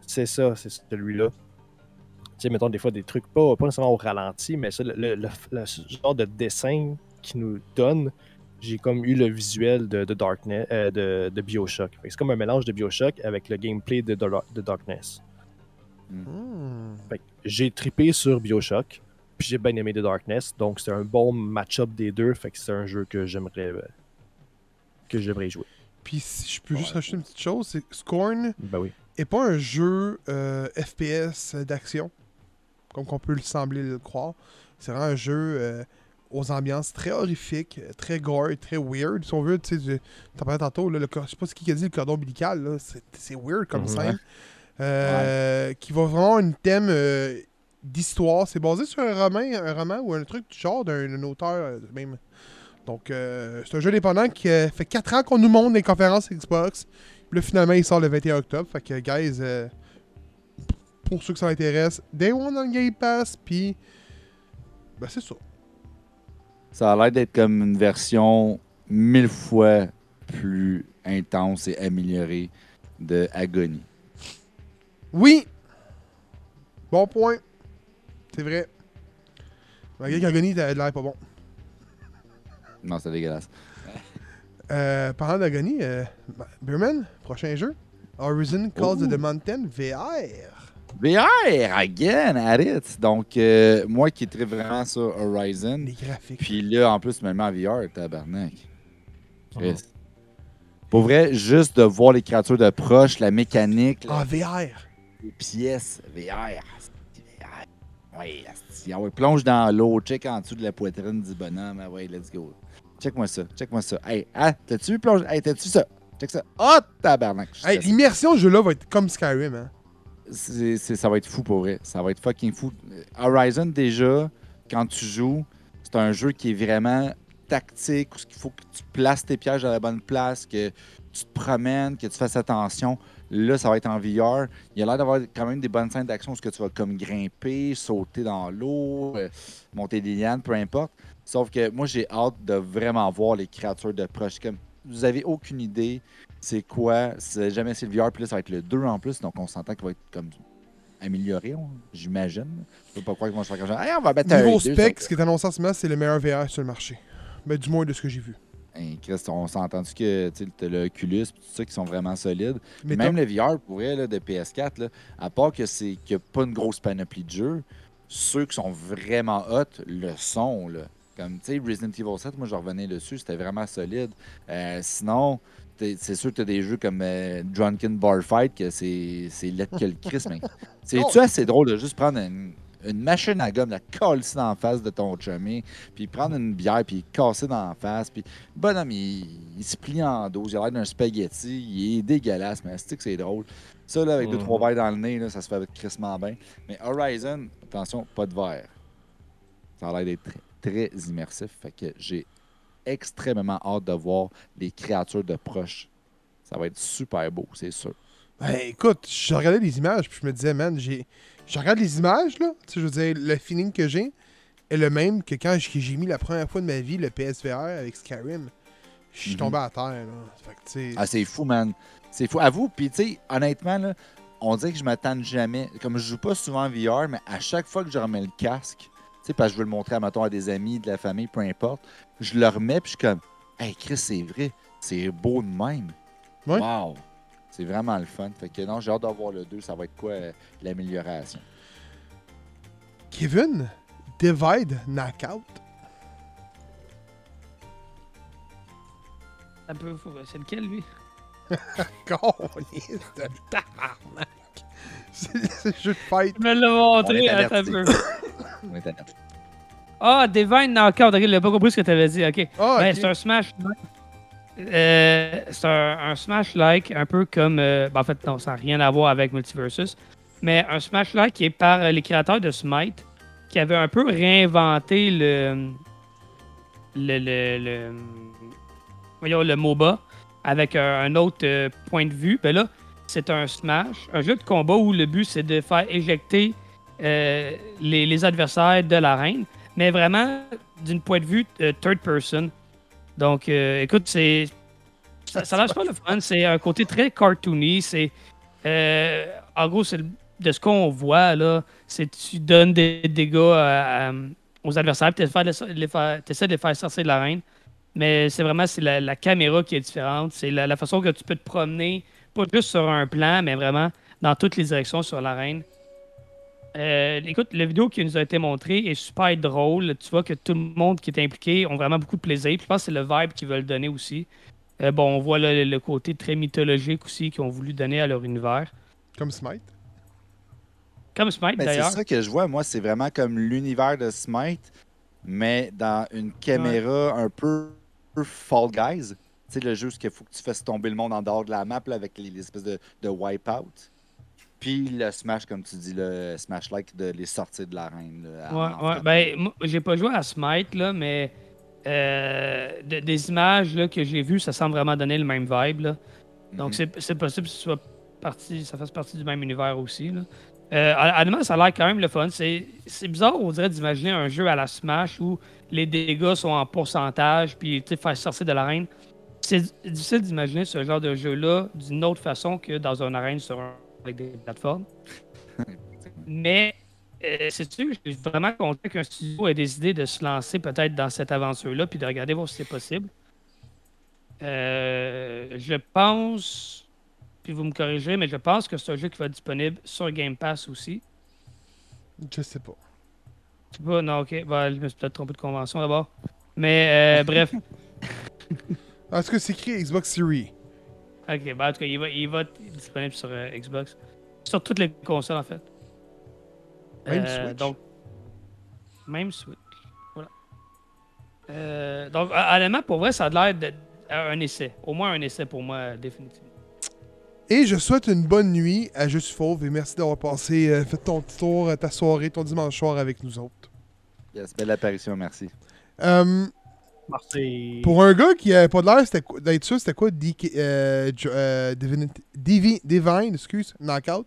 C'est ça, c'est celui-là. Tu sais, mettons des fois des trucs pas, pas nécessairement au ralenti, mais ça, le, le- le- le genre de dessin qui nous donne, j'ai comme eu le visuel de, de Darkness, euh, de, de Bioshock. C'est comme un mélange de Bioshock avec le gameplay de, de, de Darkness. Hmm. J'ai trippé sur Bioshock, puis j'ai bien aimé The Darkness, donc c'est un bon match-up des deux, fait que c'est un jeu que j'aimerais euh, que j'aimerais jouer. Puis si je peux juste rajouter une petite chose, c'est que Scorn Ben oui. est pas un jeu euh, FPS d'action, comme qu'on peut le sembler le croire. C'est vraiment un jeu euh, aux ambiances très horrifiques, très gore, très weird. Si on veut, tu sais, t'en parlais tantôt, là, le, je sais pas ce qui a dit le cordon ombilical, là, c'est weird comme scène. Euh, Qui va vraiment une thème euh, d'histoire. C'est basé sur un roman, un roman ou un truc du genre d'un auteur euh, même. Donc, euh, c'est un jeu indépendant qui euh, fait 4 ans qu'on nous montre les conférences Xbox. Puis là, finalement, il sort le 21 octobre. Fait que, guys, euh, pour ceux que ça intéresse, Day One le Game Pass. Puis, ben, c'est ça. Ça a l'air d'être comme une version mille fois plus intense et améliorée de Agony. Oui! Bon point. C'est vrai. Malgré qu'Agony a l'air pas bon. Non, c'est dégueulasse. Euh, parlant d'Agony, euh, prochain jeu. Horizon Calls of the Mountain VR. VR, again, at it. Donc, euh, moi qui tripe vraiment sur Horizon, Les graphiques. puis là, en plus, tu me le mets en VR, tabarnak. Chris. Pour vrai, juste de voir les créatures de proche, la mécanique, Ah, la- VR. les pièces, VR. VR. Ouais, asti. Ah ouais, plonge dans l'eau, check en dessous de la poitrine du bonhomme. Ah ouais, let's go. Check-moi ça, check-moi ça. Hey, ah, t'as-tu vu plonge? Hey, t'as-tu ça? Check ça. Oh, tabarnak. Hey. L'immersion ce jeu-là va être comme Skyrim. Hein. Ça va être fou pour vrai. Ça va être fucking fou. Horizon, déjà, quand tu joues, c'est un jeu qui est vraiment tactique, où il faut que tu places tes pièges à la bonne place, que tu te promènes, que tu fasses attention. Là, ça va être en VR. Il y a l'air d'avoir quand même des bonnes scènes d'action où que tu vas comme grimper, sauter dans l'eau, euh, monter des lianes, peu importe. Sauf que moi, j'ai hâte de vraiment voir les créatures de proche. Comme, vous avez aucune idée c'est quoi. C'est jamais c'est le VR, puis là, ça va être le 2 en plus, donc on s'entend qu'il va être comme amélioré, j'imagine. Je peux pas croire qu'ils vont se faire comme ça. Hey, on va mettre un Niveau 2, spec, ce qui est annoncé en ce moment, c'est le meilleur VR sur le marché. Ben, du moins de ce que j'ai vu. Hey, on s'est entendu que le Oculus et tout ça qui sont vraiment solides. Mais Même le VR, pour vrai, là, de PS4, là, à part que c'est qu'il n'y a pas une grosse panoplie de jeux, ceux qui sont vraiment hot le sont. Là. Comme, tu sais, Resident Evil 7, moi, je revenais dessus, c'était vraiment solide. Euh, sinon, c'est sûr que tu as des jeux comme euh, Drunken Bar Fight, que c'est c'est laid que le Chris, mais c'est-tu assez drôle de juste prendre une, une machine à gomme, la coller dans la face de ton chummy, puis prendre une bière, puis casser dans la face, puis le bonhomme, il, il se plie en dos, il a l'air d'un spaghetti, il est dégueulasse, mais c'est que c'est drôle? Ça, là, avec deux, Mhm. trois verres dans le nez, là, ça se fait crissement bien. Mais Horizon, attention, pas de verre. Ça a l'air d'être très, très immersif. Fait que j'ai extrêmement hâte de voir les créatures de proche. Ça va être super beau, c'est sûr. Ben, écoute, je regardais les images, puis je me disais, man, j'ai. Je regarde les images, là. Tu sais, je veux dire, le feeling que j'ai est le même que quand j'ai mis la première fois de ma vie le PSVR avec Skyrim. Je suis Mhm. tombé à terre, là. Fait que, tu sais. Ah, c'est fou, man. C'est fou. À vous, puis tu sais, honnêtement, là, on dirait que je m'attends jamais. Comme je joue pas souvent en VR, mais à chaque fois que je remets le casque, tu sais, parce que je veux le montrer, mettons, à des amis, de la famille, peu importe, je le remets, puis je suis comme, hey, Chris, c'est vrai. C'est beau de même. Ouais. Wow. C'est vraiment le fun. Fait que non, j'ai hâte d'avoir le 2. Ça va être quoi euh, l'amélioration? Kevin, Divide Knockout. Un peu, faut- c'est lequel, lui? Câlisse de tabarnak. C'est jeu de fight. Je me l'ai On montré, attends un peu. On est averti. Ah, Divine Knockout, ok, il a pas compris ce que tu avais dit, ok. Ah, Ben, ok. c'est un smash. Euh, c'est un, smash-like, un peu comme. euh, ben, en fait, non, ça n'a rien à voir avec Multiversus. Mais un smash-like qui est par euh, les créateurs de Smite, qui avaient un peu réinventé le. Le. Le. voyons, le MOBA avec un, autre point de vue. Ben là, c'est un smash, un jeu de combat où le but c'est de faire éjecter les, les adversaires de l'arène, mais vraiment d'une point de vue third person. Donc, euh, écoute, c'est. Ça, ça lâche pas le fun. C'est un côté très cartoony. C'est. euh, en gros, c'est de ce qu'on voit, là, c'est tu donnes des dégâts aux adversaires, tu essaies de les faire, de sortir de l'arène. Mais c'est vraiment la caméra qui est différente. C'est la, la façon que tu peux te promener, pas juste sur un plan, mais vraiment dans toutes les directions sur l'arène. Euh, écoute, la vidéo qui nous a été montrée est super drôle. Tu vois que tout le monde qui est impliqué ont vraiment beaucoup de plaisir. Puis je pense que c'est le vibe qu'ils veulent donner aussi. Euh, bon, on voit le, le côté très mythologique aussi qu'ils ont voulu donner à leur univers. Comme Smite. Comme Smite c'est d'ailleurs. ça que je vois, moi, c'est vraiment comme l'univers de Smite, mais dans une caméra un peu Fall Guys. Tu sais, le jeu, où il faut que tu fasses tomber le monde en dehors de la map là, avec les, les espèces de, de wipeout. Puis le Smash, comme tu dis, le Smash-like de les sortir de l'arène. Ouais. Ben, moi, j'ai pas joué à Smite, là, mais euh, de- des images là, que j'ai vues, ça semble vraiment donner le même vibe. Là. Donc, Mhm. c'est c'est possible que ce soit parti, ça fasse partie du même univers aussi. Là. Euh, honnêtement, ça a l'air quand même le fun. C'est c'est bizarre, on dirait, d'imaginer un jeu à la Smash où les dégâts sont en pourcentage, puis tu sais, faire sortir de l'arène. C'est difficile d'imaginer ce genre de jeu-là d'une autre façon que dans une arène sur un- avec des plateformes. Mais euh, c'est sûr, je suis vraiment content qu'un studio ait décidé de se lancer peut-être dans cette aventure-là puis de regarder voir si c'est possible. Euh, je pense, puis vous me corrigerez, mais je pense que c'est un jeu qui va être disponible sur Game Pass aussi. Je sais pas. Je sais pas, non, ok, bah, je me suis peut-être trompé de convention d'abord. Mais euh, bref, Est-ce que c'est écrit Xbox Series? Ok, bah, en tout cas, il va, il va être disponible sur euh, Xbox. Sur toutes les consoles en fait. Même Euh, Switch. Donc, même Switch. Voilà. Euh, donc, honnêtement, pour vrai, ça a l'air d'être un essai. Au moins un essai pour moi, définitivement. Et je souhaite une bonne nuit à Je suis Fauve et merci d'avoir passé, euh, fait ton petit tour, ta soirée, ton dimanche soir avec nous autres. Yes, belle apparition, merci. Euh, Pour un gars qui avait pas de l'air c'était quoi- d'être sûr, c'était quoi DK, euh, euh, Divinity- Divi- Divine, excuse, Knockout?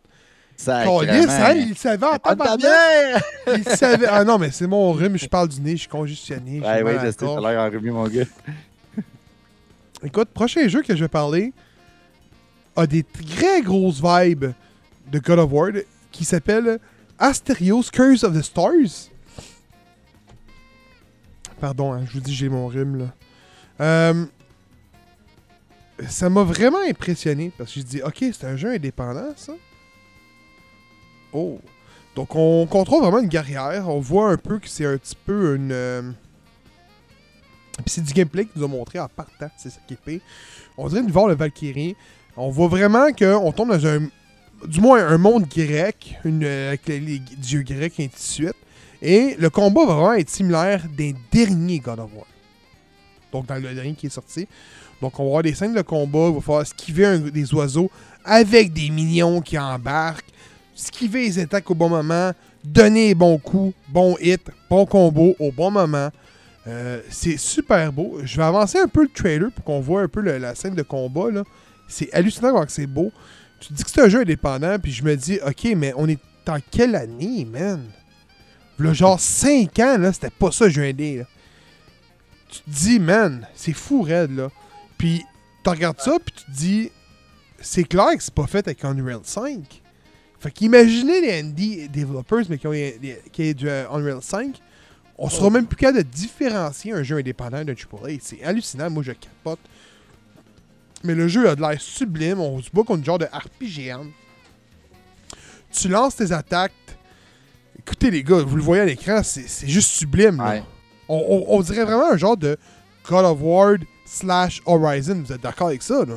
Calisse, hein, il savait en bière! Il savait. Ah non, mais c'est mon rhume, je parle du nez, je suis congestionné. Ouais, ouais, je sais, t'as l'air enrhumé, mon gars. Écoute, prochain jeu que je vais parler a des très grosses vibes de God of War qui s'appelle Asterios Curse of the Stars. Pardon, hein, je vous dis j'ai mon rhume là. Euh, ça m'a vraiment impressionné parce que je dis ok c'est un jeu indépendant ça. Oh. Donc on contrôle vraiment une guerrière. On voit un peu que c'est un petit peu une... euh, Puis c'est du gameplay qu'il nous a montré en partant, c'est ça qui est pire. On dirait de voir le Valkyrie. On voit vraiment qu'on tombe dans un. Du moins un monde grec, une, euh, avec les dieux grecs et ainsi de suite. Et le combat va vraiment être similaire des derniers God of War. Donc dans le dernier qui est sorti. Donc on va avoir des scènes de combat, il va falloir esquiver des oiseaux avec des minions qui embarquent, esquiver les attaques au bon moment, donner les bons coups, bon hit, bon combo au bon moment. Euh, c'est super beau. Je vais avancer un peu le trailer pour qu'on voit un peu la scène de combat. C'est hallucinant voir que c'est beau. Tu te dis que c'est un jeu indépendant, puis je me dis, ok, mais on est en quelle année, man? Le genre 5 ans, là, c'était pas ça, jeu indé. Là. Tu te dis, man, c'est fou, raide, là. Puis, tu regardes ça, puis tu te dis, c'est clair que c'est pas fait avec Unreal 5. Fait qu'imaginez les indie developers, mais qui ont, qui ont du euh, Unreal 5, on sera même plus capable de différencier un jeu indépendant d'un AAA. C'est hallucinant, moi je capote. Mais le jeu a de l'air sublime, on se bat contre une genre de harpie géante. Tu lances tes attaques. Écoutez les gars, vous le voyez à l'écran, c'est juste sublime. là. Ouais. On, on- on dirait vraiment un genre de God of War slash Horizon. Vous êtes d'accord avec ça, là?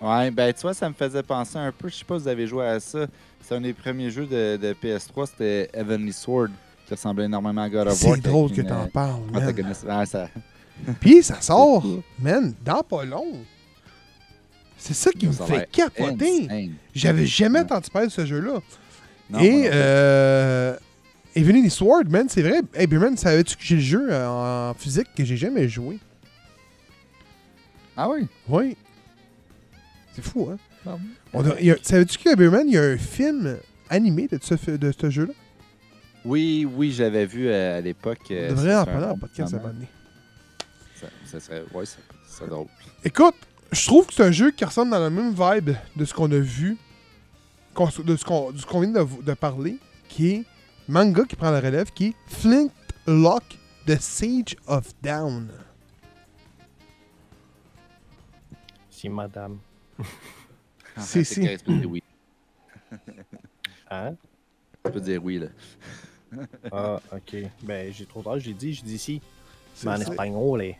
Ouais, ben tu vois, ça me faisait penser un peu. Je sais pas si vous avez joué à ça. C'est un des premiers jeux de, de PS3, c'était Heavenly Sword, qui ressemblait énormément à God of War. C'est drôle que t'en euh, parles. Ouais, ça... Puis ça sort, man, dans pas long. C'est ça qui me fait capoter. J'avais jamais entendu parler de ce jeu-là. Et euh, Evelyn Sword, man, c'est vrai. Hey, Beerman, savais-tu que j'ai le jeu euh, en physique que j'ai jamais joué? Ah oui? Oui. C'est fou, hein? Ah oui. On a- il y a- Savais-tu que Beerman, il y a un film animé de ce, de ce jeu-là? Oui, oui, j'avais vu euh, à l'époque. On euh, devrait c'est en un parler en podcast à un moment. donné. Ça, ça serait, ouais, ça, ça serait drôle. Écoute, je trouve que c'est un jeu qui ressemble dans la même vibe de ce qu'on a vu, qu'on- de ce qu'on de ce qu'on vient de, de parler, qui est manga qui prend la relève, qui est Flintlock, The Sage of Down. Si madame. Peux dire oui. Hein? Tu peux dire oui, là. Ah, ok. Ben, j'ai trop tard, j'ai dit, j'ai dit si. C'est Mais en espagnol, les.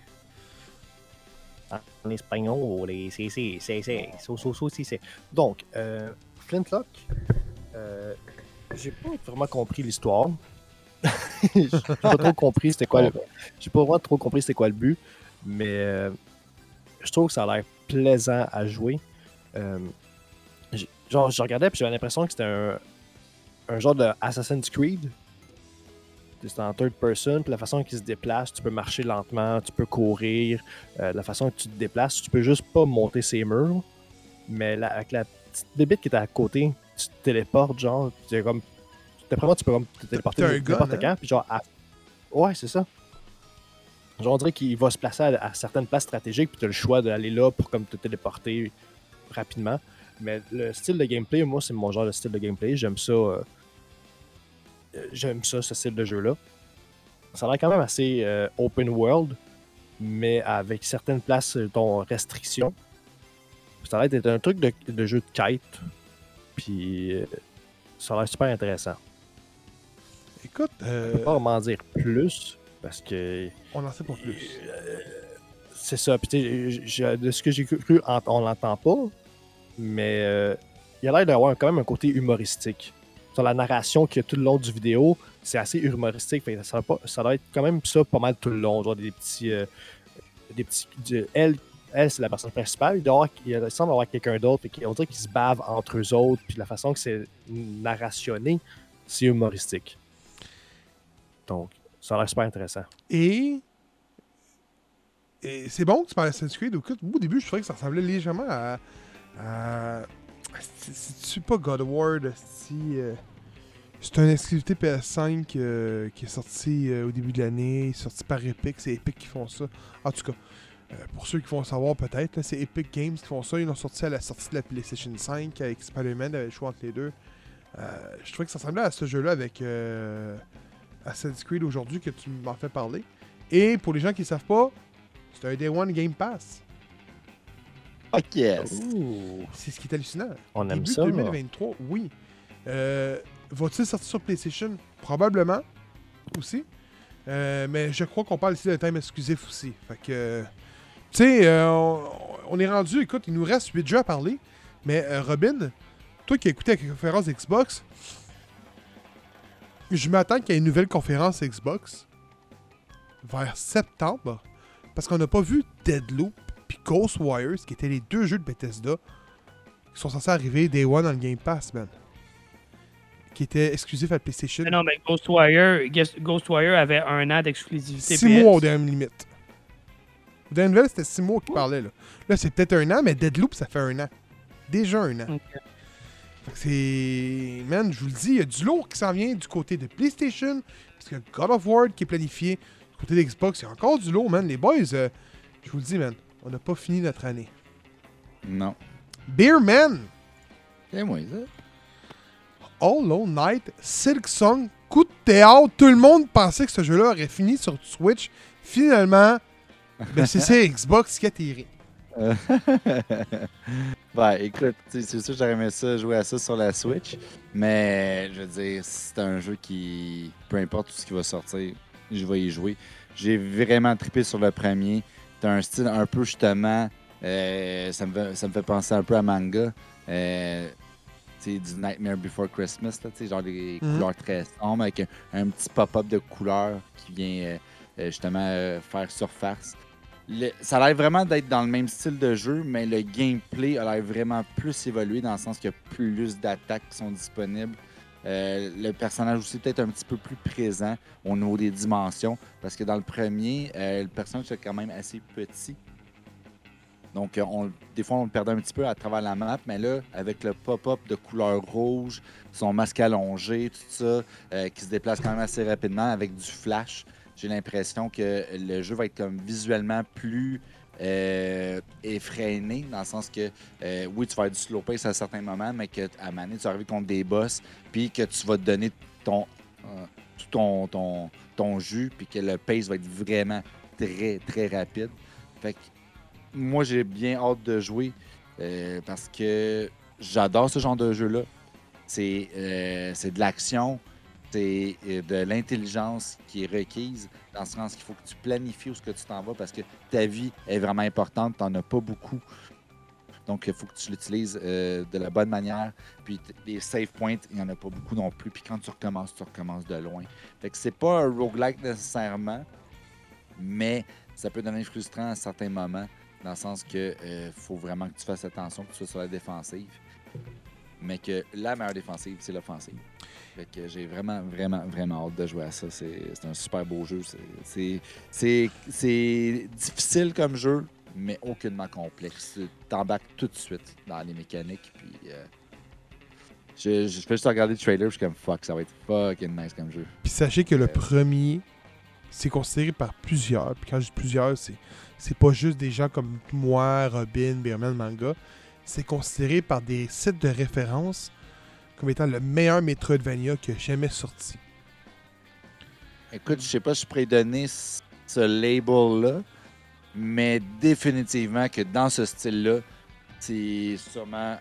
En espagnol, les. C'est, c'est, c'est, c'est. So, so, so, si, c'est. Donc, euh, Flintlock, euh, j'ai pas vraiment compris l'histoire. j'ai pas trop compris c'était quoi le... J'ai pas vraiment trop compris c'était quoi le but. Mais euh, je trouve que ça a l'air plaisant à jouer. Euh, genre, je regardais puis j'avais l'impression que c'était un, un genre de Assassin's Creed. C'est en third person, puis la façon qu'il se déplace, tu peux marcher lentement, tu peux courir. euh, la façon que tu te déplaces, tu peux juste pas monter ces murs. Mais avec la petite bébite qui est à côté, tu te téléportes, genre, tu comme. D'après moi, tu peux comme te téléporter n'importe hein? quand, puis genre. à- Ouais, c'est ça. Genre, on dirait qu'il va se placer à, à certaines places stratégiques, puis tu as le choix d'aller là pour comme te téléporter rapidement. Mais le style de gameplay, moi, c'est mon genre de style de gameplay. J'aime ça. euh, euh, J'aime ça, ce style de jeu-là. Ça a l'air quand même assez euh, open world, mais avec certaines places, dont restrictions. Ça a l'air d'être un truc de, de jeu de quête. Puis euh, ça a l'air super intéressant. Écoute, Je euh, peux pas vraiment dire plus parce que on en sait pas plus. euh, c'est ça. Puis, de ce que j'ai cru, on l'entend pas, mais euh, il a l'air d'avoir quand même un côté humoristique. Sur la narration qu'il y a tout le long du vidéo, c'est assez humoristique. Fait ça, va pas, ça doit être quand même ça pas mal tout le long. Genre des petits. euh, des petits du- elle, elle c'est la personne principale. Il, doit avoir- il, semble avoir quelqu'un d'autre. Fait qu'on dirait qu'ils se bavent entre eux autres. Puis la façon que c'est narrationné, c'est humoristique. Donc, ça a l'air super intéressant. Et, c'est bon que tu parles Assassin's Creed. Au début, je trouvais que ça ressemblait légèrement à. à c'est pas God of War, euh, c'est une exclusivité PS5 euh, qui est sorti euh, au début de l'année, sorti par Epic. C'est Epic qui font ça. En tout cas, pour ceux qui vont le savoir peut-être, c'est Epic Games qui font ça. Ils l'ont sorti à la sortie de la PlayStation 5 avec Spider-Man, il avait le choix entre les deux. Euh, je trouvais que ça ressemblait à ce jeu-là avec euh, Assassin's Creed aujourd'hui que tu m'en fais parler. Et pour les gens qui ne savent pas, c'est un Day One Game Pass. Fuck yes. Ouh, C'est ce qui est hallucinant. on aime Début ça. 2023, oui. Euh, Va-t-il sortir sur PlayStation? Probablement aussi. Euh, mais je crois qu'on parle ici d'un thème exclusif aussi. Fait que. Tu sais, euh, on, on est rendu, écoute, il nous reste 8 jeux à parler. Mais euh, Robin, toi qui as écouté la conférence Xbox, je m'attends qu'il y ait une nouvelle conférence Xbox vers septembre. Parce qu'on n'a pas vu Deadloop puis Ghostwires, qui étaient les deux jeux de Bethesda, qui sont censés arriver Day One dans le Game Pass, man. Qui étaient exclusifs à la PlayStation. Mais non, mais Ghostwire, Ghostwire avait un an d'exclusivité 6 PS. mois au dernier limite. Au dernier nouvelle, c'était 6 mois qu'il parlait. Là, là c'est peut-être un an, mais Deadloop, ça fait un an. Déjà un an. Ok. Fait que c'est. Man, je vous le dis, il y a du lourd qui s'en vient du côté de PlayStation. Parce que God of War qui est planifié. Du côté d'Xbox, il y a encore du lourd, man. Les boys, euh, je vous le dis, man, on n'a pas fini notre année. Non. Beer Man, C'est moi, ça. Hollow Knight, Silk Song, coup de théâtre. Tout le monde pensait que ce jeu-là aurait fini sur Switch. Finalement, ben, c'est c'est Xbox qui a tiré. ben, écoute, c'est sûr que j'aurais aimé ça, jouer à ça sur la Switch. Mais, je veux dire, c'est un jeu qui, peu importe tout ce qui va sortir, je vais y jouer. J'ai vraiment trippé sur le premier. T'as un style un peu, justement, euh, ça, me fait, ça me fait penser un peu à manga. Euh, du Nightmare Before Christmas, là, genre des Mhm. couleurs très sombres avec un, un petit pop-up de couleurs qui vient euh, euh, justement euh, faire surface. Ça a l'air vraiment d'être dans le même style de jeu, mais le gameplay a l'air vraiment plus évolué dans le sens qu'il y a plus d'attaques qui sont disponibles. Euh, le personnage aussi peut-être un petit peu plus présent au niveau des dimensions, parce que dans le premier, euh, le personnage est quand même assez petit. Donc, euh, on, des fois, on le perdait un petit peu à travers la map, mais là, avec le pop-up de couleur rouge, son masque allongé, tout ça, euh, qui se déplace quand même assez rapidement avec du flash, j'ai l'impression que le jeu va être comme visuellement plus euh, effréné, dans le sens que, euh, oui, tu vas avoir du slow pace à certains moments, mais que à donné, tu vas arriver contre des boss, puis que tu vas te donner ton, euh, tout ton, ton, ton jus, puis que le pace va être vraiment très, très rapide. Fait que moi, j'ai bien hâte de jouer parce que j'adore ce genre de jeu-là. C'est de l'action, c'est euh, de l'intelligence qui est requise, dans le sens qu'il faut que tu planifies où ce que tu t'en vas parce que ta vie est vraiment importante, tu n'en as pas beaucoup. Donc, il faut que tu l'utilises euh, de la bonne manière. Puis, les save points, il n'y en a pas beaucoup non plus. Puis, quand tu recommences, tu recommences de loin. Fait que c'est pas un roguelike nécessairement, mais ça peut devenir frustrant à certains moments, dans le sens que euh, faut vraiment que tu fasses attention, que tu sois sur la défensive. mais que la meilleure défensive, c'est l'offensive. Fait que j'ai vraiment, vraiment, vraiment hâte de jouer à ça. C'est un super beau jeu. C'est- difficile comme jeu, mais aucunement complexe. Tu T'embarques tout de suite dans les mécaniques. Puis, euh, je, je fais juste regarder le trailer, je suis comme fuck, ça va être fucking nice comme jeu. Puis sachez que le premier, c'est considéré par plusieurs. Puis quand je dis plusieurs, c'est, c'est pas juste des gens comme moi, Robin, Beerman, Manga. C'est considéré par des sites de référence comme étant le meilleur Metroidvania qui a jamais sorti. Écoute, je sais pas si je pourrais donner ce label-là, mais définitivement que dans ce style-là, c'est sûrement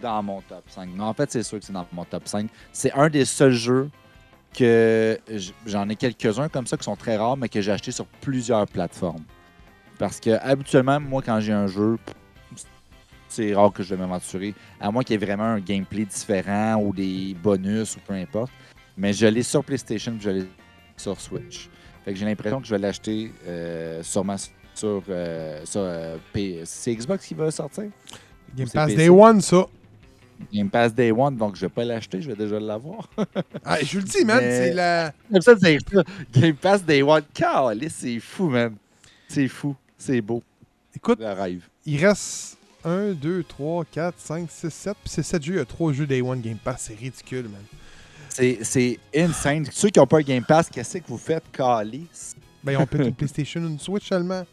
dans mon top 5. Non, en fait, c'est sûr que c'est dans mon top 5. C'est un des seuls jeux que j'en ai quelques-uns comme ça qui sont très rares, mais que j'ai acheté sur plusieurs plateformes. Parce que habituellement, moi, quand j'ai un jeu, c'est rare que je vais m'aventurer, à moins qu'il y ait vraiment un gameplay différent ou des bonus ou peu importe. Mais je l'ai sur PlayStation puis je l'ai sur Switch. Fait que j'ai l'impression que je vais l'acheter euh, sûrement sur, euh, sur euh, P- C'est Xbox qui va sortir? Game Pass. Day One, ça. Game Pass Day One, donc je vais pas l'acheter, je vais déjà l'avoir. Ah, je vous le dis, man, Mais- c'est la. Comme ça, c'est ça. Game Pass Day One. C'est fou, man. C'est fou. C'est beau. Écoute, il reste 1, 2, 3, 4, 5, 6, 7. Puis c'est 7 jeux, il y a 3 jeux Day One Game Pass. C'est ridicule, man. C'est c'est insane. Ceux qui n'ont pas un Game Pass, qu'est-ce que vous faites, Calice? Ben, ils ont peut-être une PlayStation, une Switch seulement.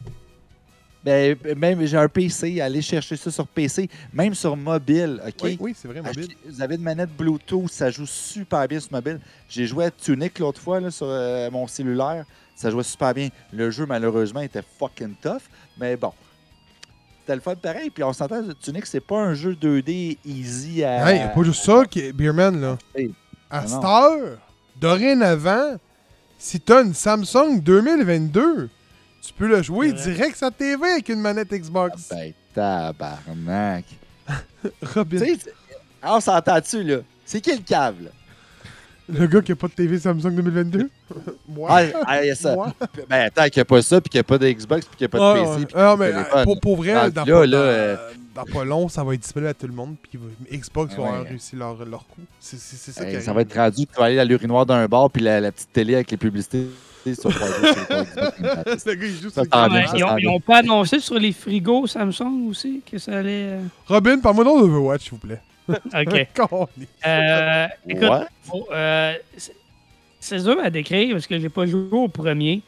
Ben, même j'ai un PC, allez chercher ça sur PC, même sur mobile, OK? Oui, oui, c'est vrai, mobile. Vous avez une manette Bluetooth, ça joue super bien sur mobile. J'ai joué à Tunic l'autre fois là, sur euh, mon cellulaire, ça jouait super bien. Le jeu, malheureusement, était fucking tough, mais bon. C'était le fun pareil. Puis on s'entend, Tunic, c'est pas un jeu 2D easy à. Hey, pas juste ça, qui- Beerman, là. Hey, À cette heure, dorénavant, si t'as une Samsung 2022, tu peux le jouer vrai. direct sur ta TV avec une manette Xbox. Ben, tabarnak. Robin, tu sais, c'est- on s'entend-tu, là? C'est qui le câble? là? Le gars qui a pas de TV Samsung 2022? Moi. Ah, ah, il y a ça. Moi. Ben, attends, qu'il n'y a pas ça, puis qu'il n'y a pas de Xbox, puis qu'il n'y a pas de Ah, PC. ouais. puis Ah, qu'il y a mais pas de téléphone. pour, pour vrai, dans, là, pas, là, dans- euh, dans pas long, ça va être disponible à tout le monde. Puis Xbox va Ouais. avoir réussi leur, leur coup. C'est ça Hey, qui ça va être que tu vas aller à l'urinoir d'un bar, puis la, la petite télé avec les publicités sur. Le gars, il joue Ça sur Ouais, ils, ont pas annoncé sur les frigos Samsung aussi que ça allait. euh, Robin, parle-moi donc d'Overwatch, s'il vous plaît. Ok. Euh, écoute, euh, c'est- dur à décrire parce que j'ai pas joué au premier.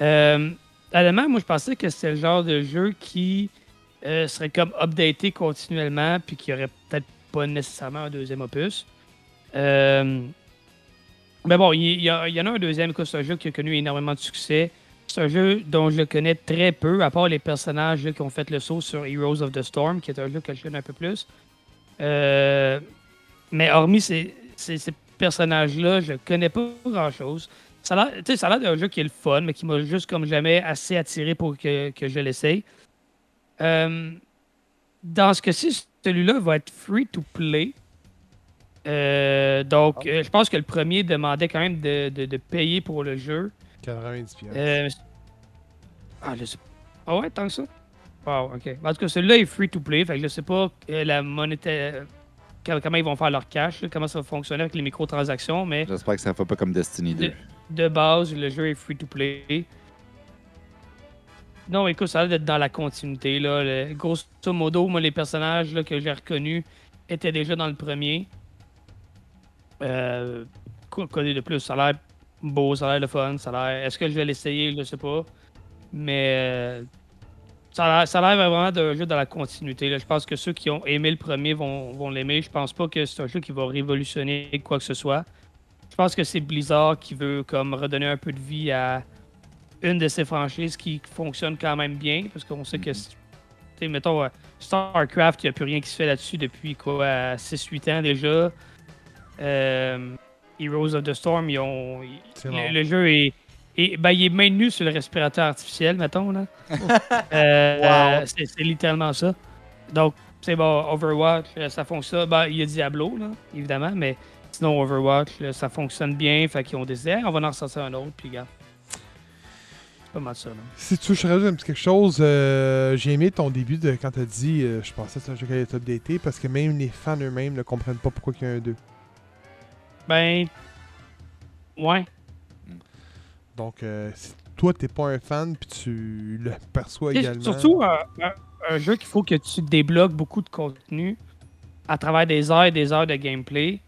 Euh, moi, je pensais que c'était le genre de jeu qui euh, serait comme updaté continuellement puis qui aurait peut-être pas nécessairement un deuxième opus. Euh, mais bon, il y, en a un deuxième. C'est un jeu qui a connu énormément de succès. C'est un jeu dont je le connais très peu, à part les personnages là, qui ont fait le saut sur Heroes of the Storm, qui est un jeu que je connais un peu plus. Euh, mais hormis ces, ces- ces personnages-là, je connais pas grand-chose. Ça a l'air tu sais, ça a l'air d'un jeu qui est le fun, mais qui m'a juste comme jamais assez attiré pour que, que je l'essaye. Euh, dans ce cas-ci, celui-là va être free to play. Euh, donc, euh, je pense que le premier demandait quand même de, de- de payer pour le jeu. 90 piastres. Euh, ah, je sais Ah ouais, tant que ça? Wow, ok. En tout cas, celui-là est free to play. Fait que je sais pas euh, la monétaire. com- Comment ils vont faire leur cash, là, comment ça va fonctionner avec les microtransactions, mais J'espère que ça ne fait pas comme Destiny 2. de, de base, le jeu est free to play. Non, écoute, ça a l'air d'être dans la continuité. Là. Le- grosso modo, moi, les personnages là, que j'ai reconnus étaient déjà dans le premier. Euh, de plus? Ça a l'air beau, ça a l'air le fun. Ça a l'air... Est-ce que je vais l'essayer? Je ne sais pas. Mais euh, ça a l'air- vraiment d'un jeu dans la continuité. là. Je pense que ceux qui ont aimé le premier vont, vont l'aimer. Je pense pas que c'est un jeu qui va révolutionner quoi que ce soit. Je pense que c'est Blizzard qui veut comme redonner un peu de vie à une de ces franchises qui fonctionne quand même bien. Parce qu'on sait que, tu sais, mettons, euh, StarCraft, il n'y a plus rien qui se fait là-dessus depuis quoi, 6-8 ans déjà. Euh, Heroes of the Storm, ils ont, le jeu est, est- ben, il est maintenu sur le respirateur artificiel, mettons. Là. Euh, Wow. c'est, c'est littéralement ça. Donc, c'est bon, Overwatch, euh, ça fonctionne. Ben, il y a Diablo, là, évidemment, mais sinon, Overwatch, là, ça fonctionne bien. Fait qu'ils ont décidé, Hey, on va en ressortir un autre, puis regarde. pas mal ça. là. Si tu veux que je rajoute un petit quelque chose, euh, j'ai aimé ton début de quand t'as dit euh, je pensais que c'est un jeu qui allait être updaté parce que même les fans eux-mêmes ne comprennent pas pourquoi il y a un 2. Ben. Ouais. Donc, euh, si toi t'es pas un fan puis tu le perçois Et également. Surtout euh, un, un jeu qu'il faut que tu débloques beaucoup de contenu à travers des heures et des heures de gameplay.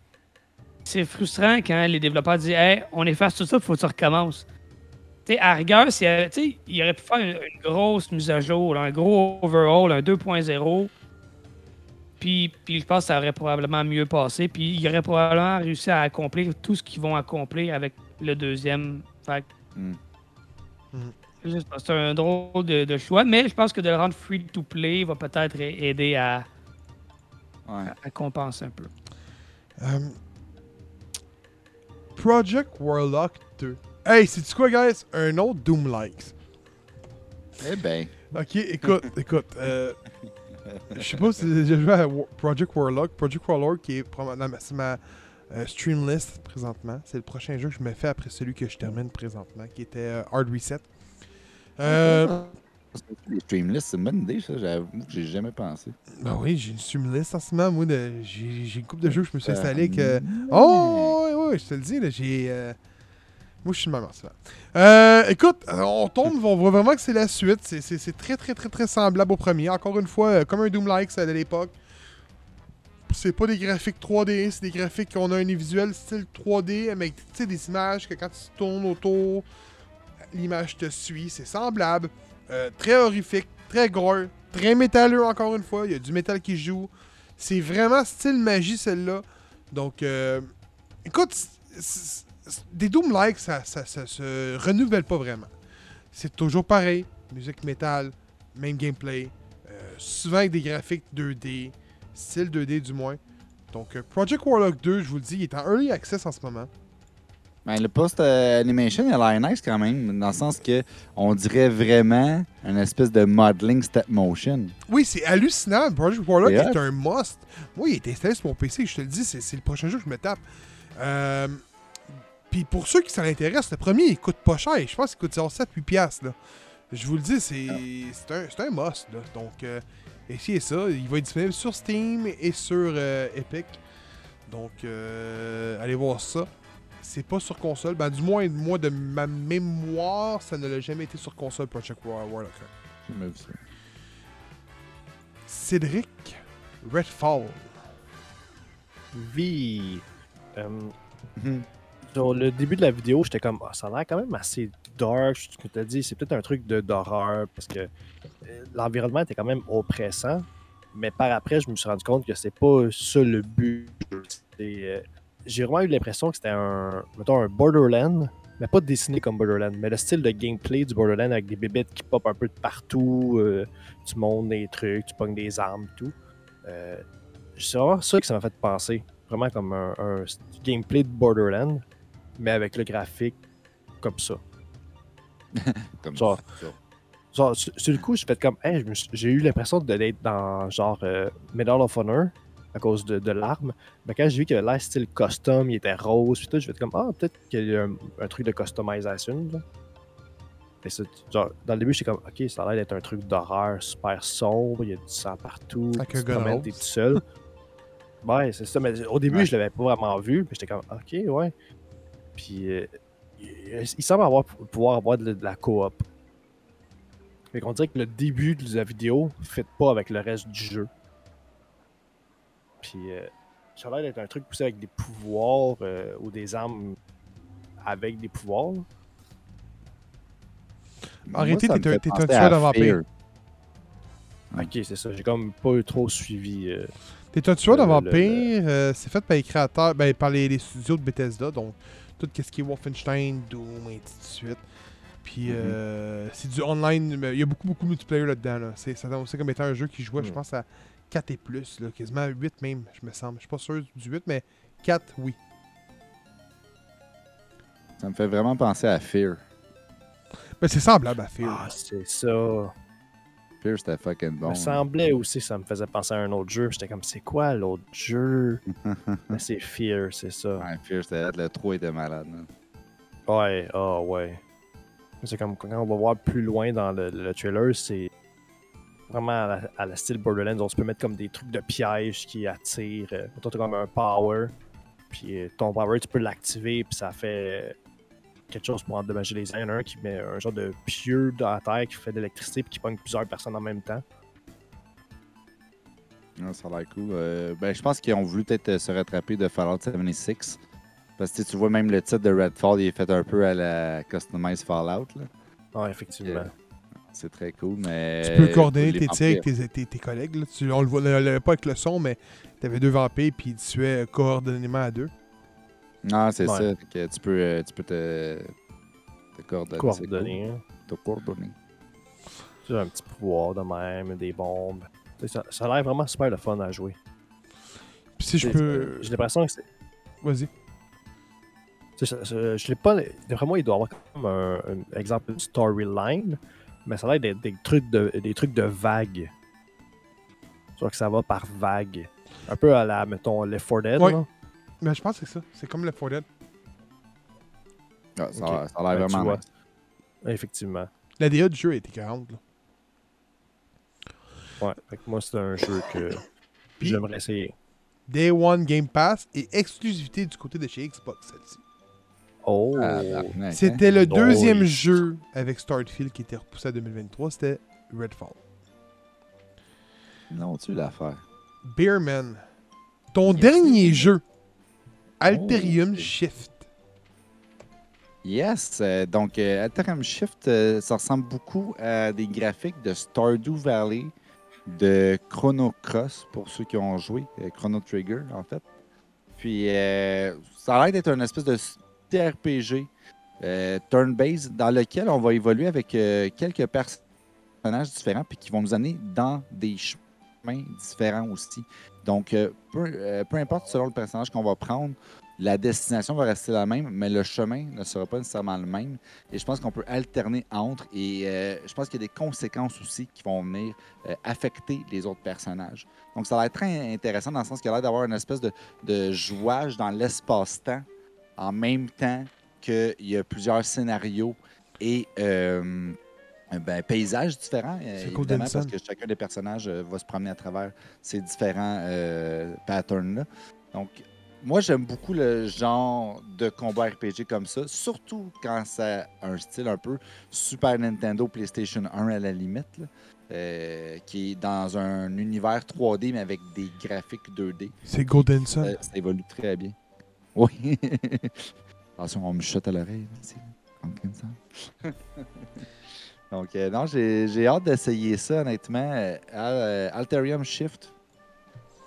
C'est frustrant quand les développeurs disent Hey, on efface tout ça, faut que tu recommences. Tu sais, à rigueur, il aurait pu faire une, une grosse mise à jour, un gros overhaul, un 2.0. Puis, puis je pense que ça aurait probablement mieux passé. Puis il aurait probablement réussi à accomplir tout ce qu'ils vont accomplir avec le deuxième. Fait que Hmm. c'est un drôle de, de choix, mais je pense que de le rendre free to play va peut-être aider à, Ouais. à compenser un peu. Euh, Project Warlock 2. Hey, c'est quoi, guys? Un autre Doom Likes. Eh ben. Ok, écoute, écoute. Euh, je sais pas si j'ai déjà joué à Project Warlock. Project Warlock qui est probablement ma, c'est ma euh, stream list présentement. C'est le prochain jeu que je me fais après celui que je termine présentement, qui était euh, Hard Reset. Euh, Les streamlists, c'est une bonne idée, ça. J'avoue que j'ai jamais pensé. ben oui, j'ai une stream list en ce moment. Moi, de- j'ai une couple de jeux que je me suis installé que. Oh, oui, oui, je te le dis, là, j'ai. Moi, je suis le même en ce moment. Euh, écoute, on tombe, on voit vraiment que c'est la suite. C'est- C'est c'est très, très, très, très semblable au premier. Encore une fois, comme un Doom-like, ça de l'époque. C'est pas des graphiques 3D, c'est des graphiques qu'on a un visuel style 3D avec tu sais, des images que quand tu tournes autour, l'image te suit. C'est semblable. Euh, très horrifique, très gore, très métalleux encore une fois. Il y a du métal qui joue. C'est vraiment style magie celle-là. Donc, euh, écoute, des Doom-like, ça, ça se renouvelle pas vraiment. C'est toujours pareil. Musique métal, même gameplay. euh, souvent avec des graphiques 2D, style 2D du moins. Donc, euh, Project Warlock 2, je vous le dis, il est en early access en ce moment. Ben, le post-animation, elle a l'air nice quand même, dans le sens que on dirait vraiment une espèce de modeling step motion. Oui, c'est hallucinant. Project Warlock est un must. Moi, il est installé sur mon PC, je te le dis, c'est le prochain jeu que je me tape. Euh, Puis pour ceux qui s'en intéressent, le premier, il coûte pas cher. Je pense qu'il coûte genre 7-8$. piastres, là. Je vous le dis, c'est c'est un, c'est un must. Là. Donc, euh, essayez ça. Il va être disponible sur Steam et sur euh, Epic. Donc, euh, allez voir ça. C'est pas sur console. Ben, du moins, moi, de ma mémoire, ça ne l'a jamais été sur console, Project War- Warlock. J'ai jamais vu ça. Cédric Redfall. Oui. Euh, Mhm. sur le début de la vidéo, j'étais comme, Ah, ça a l'air quand même assez dark. Ce que tu as dit, c'est peut-être un truc d'horreur parce que euh, l'environnement était quand même oppressant. Mais par après, je me suis rendu compte que c'est pas ça le but. Euh, J'ai vraiment eu l'impression que c'était un, mettons, un Borderland, mais pas dessiné comme Borderland, mais le style de gameplay du Borderland avec des bébêtes qui pop un peu de partout, euh, tu montes des trucs, tu pognes des armes, tout. Euh, c'est vraiment ça que ça m'a fait penser. Vraiment comme un, un gameplay de Borderland, mais avec le graphique comme ça. Comme Genre, ça. Genre, sur, le coup, j'ai fait comme, Hey, je j'ai eu l'impression de- d'être dans genre euh, Medal of Honor à cause de, de l'arme. Mais quand j'ai vu qu'il avait l'air style custom, il était rose, puis tout, j'ai fait comme, ah, peut-être qu'il y a un, un truc de customisation. là. Mais genre, dans le début, j'étais comme, ok, ça a l'air d'être un truc d'horreur super sombre, il y a du sang partout, tu un te t'es tout seul. ouais, c'est ça, mais au début, Ouais. je l'avais pas vraiment vu, puis j'étais comme, ok, ouais. Puis, euh, il, semble avoir, pouvoir avoir de, de la coop? Fait qu'on dirait que le début de la vidéo ne fit pas avec le reste du jeu. Puis euh, ça a l'air d'être un truc poussé avec des pouvoirs euh, ou des armes avec des pouvoirs. En réalité, t'es un- tueur de vampires. Fear. Ok, c'est ça. J'ai comme pas eu trop suivi. euh, T'es un tueur de le- vampires, euh, c'est fait par les créateurs, ben, par les, les studios de Bethesda, donc tout ce qui est Wolfenstein, Doom, et ainsi de suite. Puis Mhm. euh, c'est du online, mais il y a beaucoup, beaucoup de multiplayer là-dedans. Là. C'est, comme étant un jeu qui jouait, je Mhm. pense, à 4 et plus, là, quasiment à 8 même, je me semble. Je suis pas sûr du 8, mais 4, oui. Ça me fait vraiment penser à Fear. Ben, c'est semblable à Fear. Ah, c'est ça. C'était fucking bon. me semblait aussi, ça me faisait penser à un autre jeu. J'étais comme, c'est quoi l'autre jeu? Mais c'est Fear, c'est ça. Ouais, Fear, c'était le 3 était malade. là. Ouais, ah ouais. C'est comme quand on va voir plus loin dans le, le trailer, c'est vraiment à la, à la style Borderlands. On se peut mettre comme des trucs de pièges qui attirent. Euh, mettons, t'as comme un power. Puis euh, ton power, tu peux l'activer, puis ça fait quelque chose pour endommager les uns. Il y en a un qui met un genre de pieu dans la terre qui fait de l'électricité, puis qui pogne plusieurs personnes en même temps. Ah, ça a l'air cool. Euh, ben, je pense qu'ils ont voulu peut-être euh, se rattraper de Fallout 76. Parce que tu tu vois même le titre de Redfall, il est fait un peu à la Customized Fallout. là. Ah, effectivement. Euh, C'est très cool, mais. Tu peux coordonner tes tirs avec tes, tes- tes collègues. Là. Tu, on le voit pas avec le son, mais t'avais deux vampires puis ils tuaient coordonnément à deux. Non, c'est Ouais. ça. que tu peux, euh, tu peux te, te coordonner. c'est hein. Te coordonner. Tu as un petit pouvoir de même, des bombes. Ça, ça a l'air vraiment super le fun à jouer. Puis si je C'est- peux. J'ai l'impression que c'est. Vas-y. ça- Je l'ai pas. D'après moi, il doit y avoir comme un, un exemple une storyline, mais ça a l'air d'être des trucs de des trucs de vagues. Soit que ça va par vague. Un peu à la, mettons, Left 4 Dead. Ouais. là. Mais je pense que c'est ça. C'est comme le 4 Dead. Ah, ça, Ok. a- ça a l'air tu vraiment nice. Effectivement. La DA du jeu était 40. Là. Ouais. Fait que moi, c'est un jeu que j'aimerais essayer. Day One Game Pass et exclusivité du côté de chez Xbox, celle-ci. Oh! Ah, hein? C'était le deuxième jeu avec Starfield qui était repoussé à 2023. C'était Redfall. Non, tu l'affaire? Bearman. Ton Yes. dernier jeu. Alterium Oh. Shift. Yes, euh, donc euh, Alterum Shift, euh, ça ressemble beaucoup à des graphiques de Stardew Valley, de Chrono Cross, pour ceux qui ont joué, euh, Chrono Trigger en fait. Puis euh, ça a l'air d'être une espèce de TRPG euh, turn-based dans lequel on va évoluer avec euh, quelques personnages différents puis qui vont nous amener dans des chemins différents aussi. Donc, euh, peu, euh, peu importe selon le personnage qu'on va prendre, la destination va rester la même, mais le chemin ne sera pas nécessairement le même. Et je pense qu'on peut alterner entre. Et euh, je pense qu'il y a des conséquences aussi qui vont venir affecter les autres personnages. Donc ça va être très intéressant dans le sens qu'il y a l'air d'avoir une espèce de, de jouage dans l'espace-temps en même temps qu'il y a plusieurs scénarios et ben, paysages différents, euh, C'est cool, évidemment, parce que chacun des personnages euh, va se promener à travers ces différents euh, patterns-là. Donc, moi, j'aime beaucoup le genre de combat RPG comme ça, surtout quand ça a un style un peu Super Nintendo, PlayStation 1 à la limite, là, euh, qui est dans un univers 3D mais avec des graphiques 2D. C'est Golden Sun. Euh, ça évolue très bien. Oui. Attention, on me chuchote à l'oreille. c'est ça. Donc, euh, non, j'ai hâte d'essayer ça, honnêtement. Euh, euh, Alterium Shift,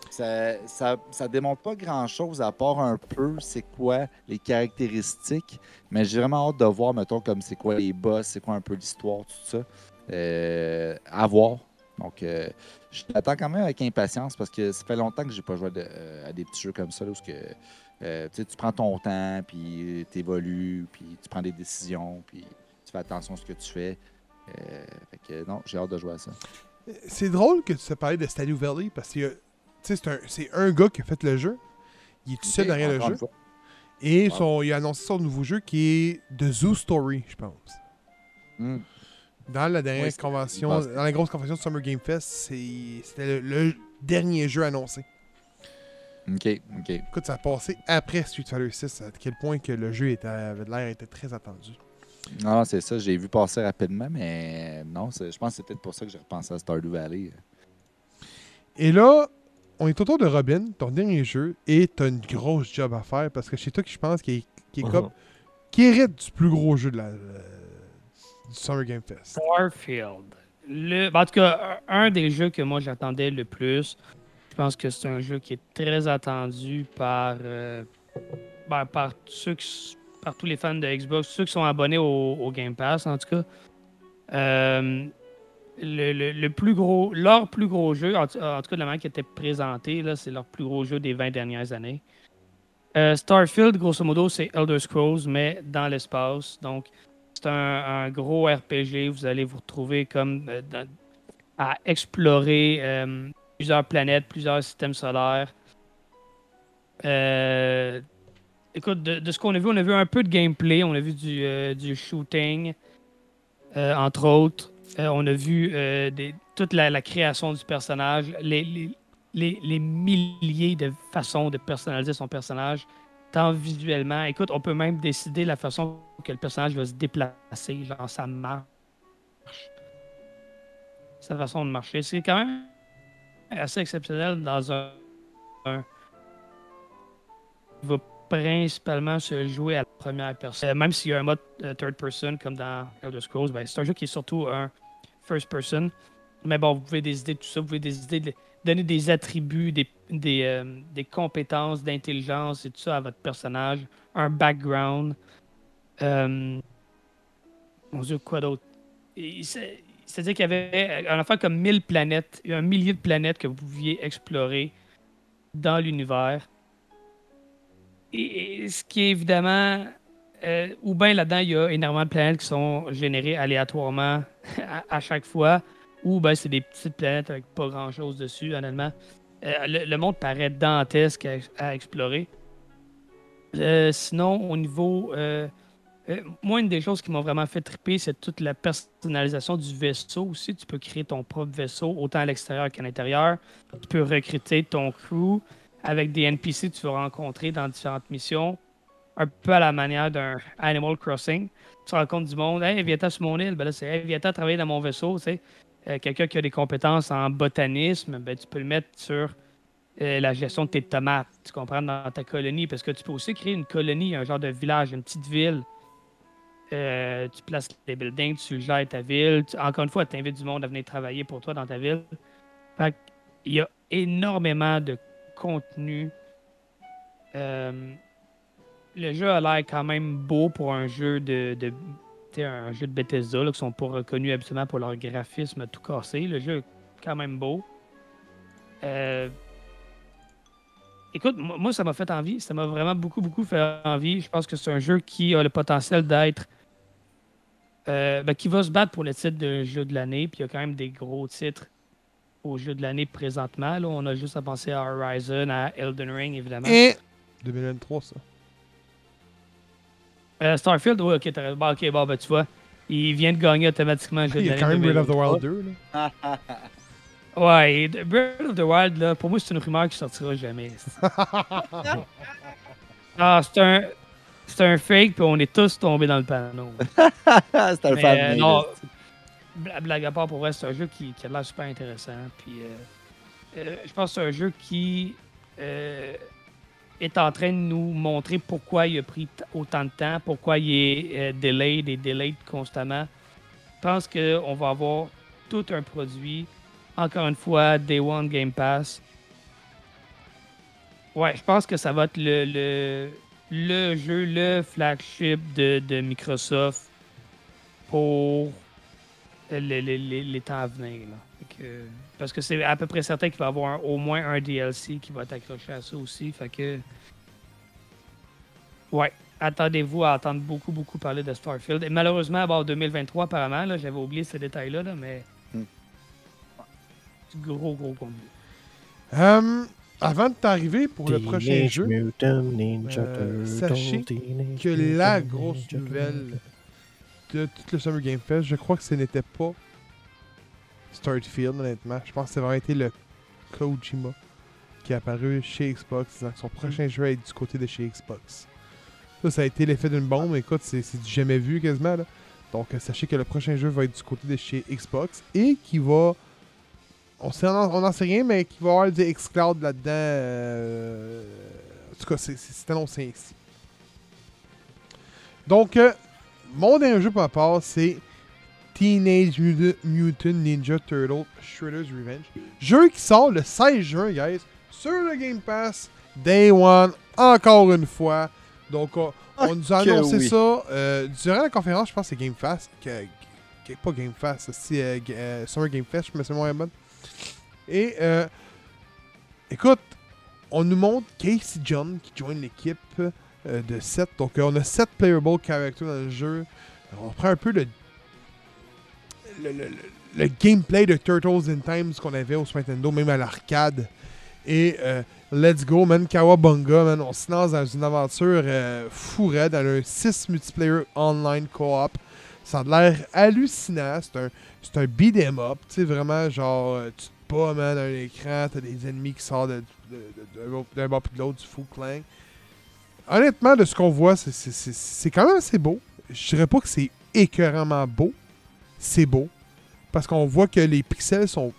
ça, ça, ça démontre pas grand-chose à part un peu c'est quoi les caractéristiques. Mais j'ai vraiment hâte de voir, mettons, comme c'est quoi les boss, c'est quoi un peu l'histoire, tout ça. Euh, à voir. Donc, euh, je l'attends quand même avec impatience parce que ça fait longtemps que j'ai pas joué à des petits jeux comme ça. Là, où ce que, tu prends ton temps, puis tu évolues, puis tu prends des décisions, puis tu fais attention à ce que tu fais. Euh, fait que non, j'ai hâte de jouer à ça. C'est drôle que tu te parlais de Stadio Valley parce que c'est un, gars qui a fait le jeu. Il est tout seul derrière le jeu. Et Wow. son, il a annoncé son nouveau jeu qui est The Zoo Story, je pense. Hmm. Dans la dernière Oui, convention, dans la grosse convention de Summer Game Fest, c'était le, le dernier jeu annoncé. Ok, ok. Écoute, ça a passé après Street Fighter 6, à quel point que le jeu était, avait de l'air était très attendu. Non, c'est ça, j'ai vu passer rapidement, mais non, je pense que c'est peut-être pour ça que j'ai repensé à Stardew Valley. Et là, on est autour de Robin, ton dernier jeu, et t'as une grosse job à faire parce que c'est toi qui je pense qui est, qui est comme qui hérite du plus gros jeu de la, euh, du Summer Game Fest. Starfield. Le, ben, en tout cas, un des jeux que moi j'attendais le plus. Je pense que c'est un jeu qui est très attendu par, euh, ben, par, ceux qui par tous les fans de Xbox, ceux qui sont abonnés au, Game Pass en tout cas. Euh, le, le- plus gros, leur plus gros jeu, en, tout- cas de la manière qui était présenté, c'est leur plus gros jeu des 20 dernières années. Euh, Starfield, grosso modo, c'est Elder Scrolls, mais dans l'espace. Donc, c'est un, gros RPG. Vous allez vous retrouver comme euh, à explorer plusieurs planètes, plusieurs systèmes solaires. Écoute, de, de ce qu'on a vu, on a vu un peu de gameplay, on a vu du, euh, du shooting. euh, entre autres. Euh, on a vu toute la, création du personnage, les, les- les- milliers de façons de personnaliser son personnage, tant visuellement. Écoute, on peut même décider la façon que le personnage va se déplacer, genre sa marche, sa façon de marcher. C'est quand même assez exceptionnel dans un. Principalement se jouer à la première personne. Euh, même s'il y a un mode euh, third person comme dans Elder Scrolls, ben, c'est un jeu qui est surtout un first person. Mais bon, vous pouvez décider de tout ça, vous pouvez décider de donner des attributs, des, des, euh, des compétences d'intelligence et tout ça à votre personnage, un background. Euh, mon Dieu, quoi d'autre? C'est-à-dire qu'il y avait un comme 1000 planètes, un millier de planètes que vous pouviez explorer dans l'univers. Et, ce qui est évidemment, euh, ou bien là-dedans, il y a énormément de planètes qui sont générées aléatoirement à, chaque fois, ou bien c'est des petites planètes avec pas grand-chose dessus, honnêtement. Euh, le, monde paraît dantesque à, explorer. Euh, sinon, au niveau. moi, une des choses qui m'ont vraiment fait triper, c'est toute la personnalisation du vaisseau aussi. Tu peux créer ton propre vaisseau, autant à l'extérieur qu'à l'intérieur. Tu peux recruter ton crew avec des NPC que tu vas rencontrer dans différentes missions. Un peu à la manière d'un Animal Crossing. Tu rencontres du monde. Hey, viens-t'en sur mon île. Ben là, c'est hey, viens-t'en travailler dans mon vaisseau. Tu sais. Euh, Quelqu'un qui a des compétences en botanisme, ben, tu peux le mettre sur euh, la gestion de tes tomates. Tu comprends dans ta colonie. Parce que tu peux aussi créer une colonie, un genre de village, une petite ville. Euh, tu places les buildings, tu gères ta ville. Encore une fois, tu invites du monde à venir travailler pour toi dans ta ville. Fait il y a énormément de contenu. Euh, le jeu a l'air quand même beau pour un jeu de, un jeu de Bethesda, là, qui sont pas reconnus habituellement pour leur graphisme tout cassé. Le jeu est quand même beau. Euh, Écoute, moi, moi, ça m'a fait envie. Ça m'a vraiment beaucoup, beaucoup fait envie. Je pense que c'est un jeu qui a le potentiel d'être. euh, ben, qui va se battre pour le titre de jeu de l'année. Puis il y a quand même des gros titres au jeu de l'année présentement. Là, on a juste à penser à Horizon, à Elden Ring, évidemment. Et 2023, ça. Euh, Starfield, oui, ok. Bon, ok, bon, ben, tu vois, il vient de gagner automatiquement le jeu Il de y a l'année. quand même Breath of the 2023. Wild 2. Là. Ouais, Breath of the Wild, là, pour moi, c'est une rumeur qui sortira jamais. ah, c'est un. C'est un fake, puis on est tous tombés dans le panneau. c'est un Mais, fan blague à part, pour vrai, c'est un jeu qui, qui a l'air super intéressant. Puis, euh, euh, je pense que c'est un jeu qui euh, est en train de nous montrer pourquoi il a pris autant de temps, pourquoi il est delayed et delayed constamment. Je pense qu'on va avoir tout un produit. Encore une fois, Day One Game Pass. Ouais, je pense que ça va être le, le, le jeu, le flagship de, de Microsoft pour les, les- les- les temps à venir. là. Fait que- parce que c'est à peu près certain qu'il va y avoir un- au moins un DLC qui va être accroché à ça aussi. Fait que. Ouais. Attendez-vous à entendre beaucoup, beaucoup parler de Starfield. Et malheureusement, bon, 2023, apparemment, là, j'avais oublié ce détail-là, là, mais. Du gros, gros contenu. Euh, avant de t'arriver pour le prochain jeu, euh, sachez que la grosse nouvelle de tout le Summer Game Fest, je crois que ce n'était pas Starfield, honnêtement. Je pense que ça va été le Kojima qui est apparu chez Xbox, disant que son prochain jeu va être du côté de chez Xbox. Ça, ça a été l'effet d'une bombe. Écoute, c'est du jamais vu quasiment. Là. Donc, euh, sachez que le prochain jeu va être du côté de chez Xbox et qui va. On n'en sait rien, mais qui va avoir du xCloud là-dedans. euh, En tout cas, c'est annoncé ici. Donc, euh, mon dernier jeu pour ma part, c'est Teenage Muta- Mutant Ninja Turtle Shredder's Revenge. Jeu qui sort le 16 juin, guys, sur le Game Pass, Day One, encore une fois. Donc, on, on nous a annoncé oui. ça euh, durant la conférence, je pense que c'est Game Fast. Que, que- pas Game Fast, c'est euh, Ga- euh, Summer Game Fest, je me souviens bonne. Et, euh, écoute, on nous montre Casey John qui joint l'équipe de 7. Donc, euh, on a 7 playable characters dans le jeu. On prend un peu le, le, le- le- gameplay de Turtles in Times qu'on avait au Super Nintendo, même à l'arcade. Et euh, let's go, man. Kawabunga, man. On se lance dans une aventure euh, fou raide dans un 6 multiplayer online co-op. Ça a l'air hallucinant. C'est un, c'est un beat 'em up. Tu sais, vraiment, genre, euh, tu te bats, man, à un écran. T'as des ennemis qui sortent d'un bord puis de l'autre, du fou clang. Honnêtement, de ce qu'on voit, c'est- quand même assez beau. Je dirais pas que c'est écœuramment beau. C'est beau. Parce qu'on voit que les pixels sont.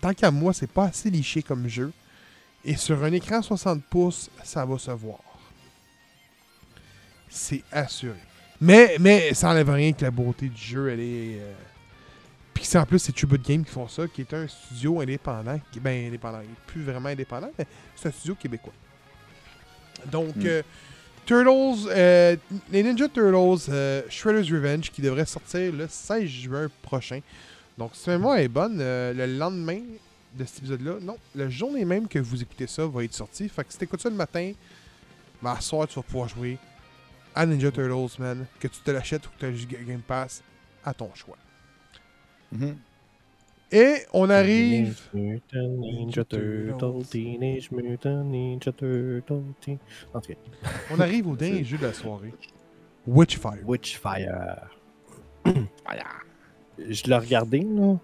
Tant qu'à moi, c'est pas assez liché comme jeu. Et sur un écran 60 pouces, ça va se voir. C'est assuré. Mais, mais ça enlève rien que la beauté du jeu, elle est. euh, Puis c'est en plus, c'est Tribute Game qui font ça, qui est un studio indépendant. Qui, ben, indépendant. Il n'est plus vraiment indépendant, mais c'est un studio québécois. Donc, Mm. euh, Turtles, euh, les Ninja Turtles, euh, Shredder's Revenge, qui devrait sortir le 16 juin prochain. Donc, si ma mémoire est bonne, euh, le lendemain de cet épisode-là, non, la journée même que vous écoutez ça va être sorti. Fait que si t'écoutes ça le matin, ben, à soir, tu vas pouvoir jouer à Ninja Turtles, man. Que tu te l'achètes ou que tu as Game Pass, à ton choix. Mhm. Et on arrive. Teenage Mutant Ninja Turtle, Teenage Mutant Ninja Turtle. teen- En tout cas, On arrive au dernier jeu de la soirée. Witchfire. Witchfire. Je l'ai regardé, là.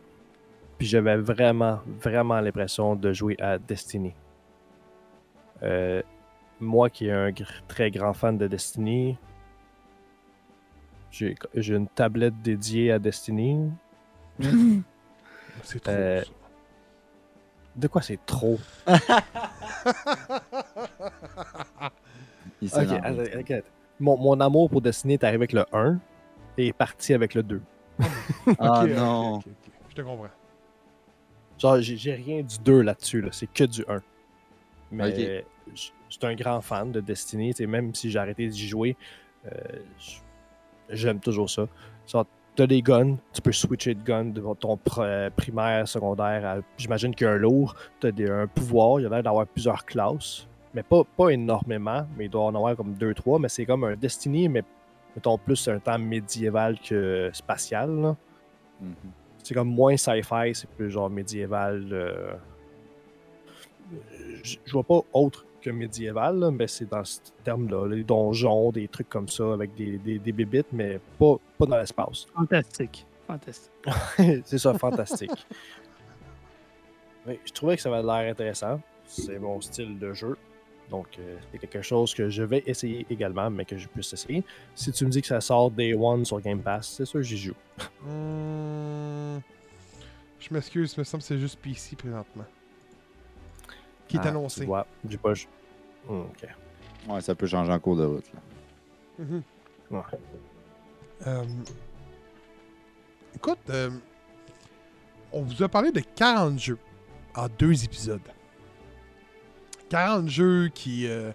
Puis j'avais vraiment, vraiment l'impression de jouer à Destiny. Euh, moi qui est un gr- très grand fan de Destiny, j'ai j'ai une tablette dédiée à Destiny. C'est trop. Euh, ça. De quoi c'est trop? Ok. Mon, mon amour pour Destiny est arrivé avec le 1 et est parti avec le 2. Ah non. Je te comprends. Genre, j'ai rien du 2 là-dessus, là. c'est que du 1. Mais je suis un grand fan de Destiny, même si j'ai arrêté d'y jouer, euh, j'aime toujours ça. Genre, t'as des guns, tu peux switcher de gun de ton pr- primaire, secondaire, à- j'imagine qu'il y a un lourd, t'as des- un pouvoir, il y a l'air d'avoir plusieurs classes, mais pas, pas énormément, mais il doit en avoir comme 2-3, mais c'est comme un Destiny, mais mettons plus un temps médiéval que spatial, là. Mhm. C'est comme moins sci-fi, c'est plus genre médiéval. euh, je vois pas autre que médiéval, là, mais c'est dans ce terme-là. Les donjons, des trucs comme ça, avec des, des, des bébites, mais pas, pas dans l'espace. Fantastique. Fantastique. c'est ça, fantastique. Oui, je trouvais que ça avait l'air intéressant. C'est mon style de jeu. Donc, euh, c'est quelque chose que je vais essayer également, mais que je puisse essayer. Si tu me dis que ça sort Day One sur Game Pass, c'est sûr que j'y joue. Hum, Je m'excuse, il me semble que c'est juste PC présentement. Qui est Ah, annoncé. Tu vois, j'ai pas. Ok. Ouais, ça peut changer en cours de route. là. Mhm. Ouais. Euh, Écoute, euh, on vous a parlé de 40 jeux en deux épisodes. 40 jeux qui, euh,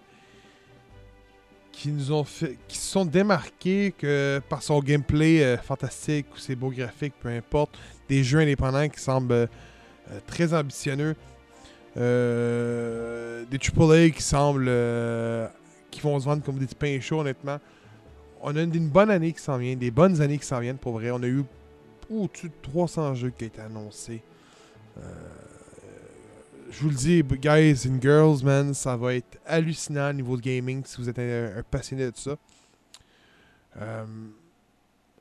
qui nous ont fait, qui se sont démarqués que par son gameplay euh, fantastique ou ses beaux graphiques, peu importe, des jeux indépendants qui semblent très ambitionneux, euh, des AAA qui semblent euh, qui vont se vendre comme des petits pains chauds, honnêtement. On a une, bonne année qui s'en vient, des bonnes années qui s'en viennent pour vrai. On a eu au-dessus de 300 jeux qui ont été annoncés. Euh, je vous le dis, guys and girls, man, ça va être hallucinant au niveau de gaming si vous êtes un, un passionné de ça.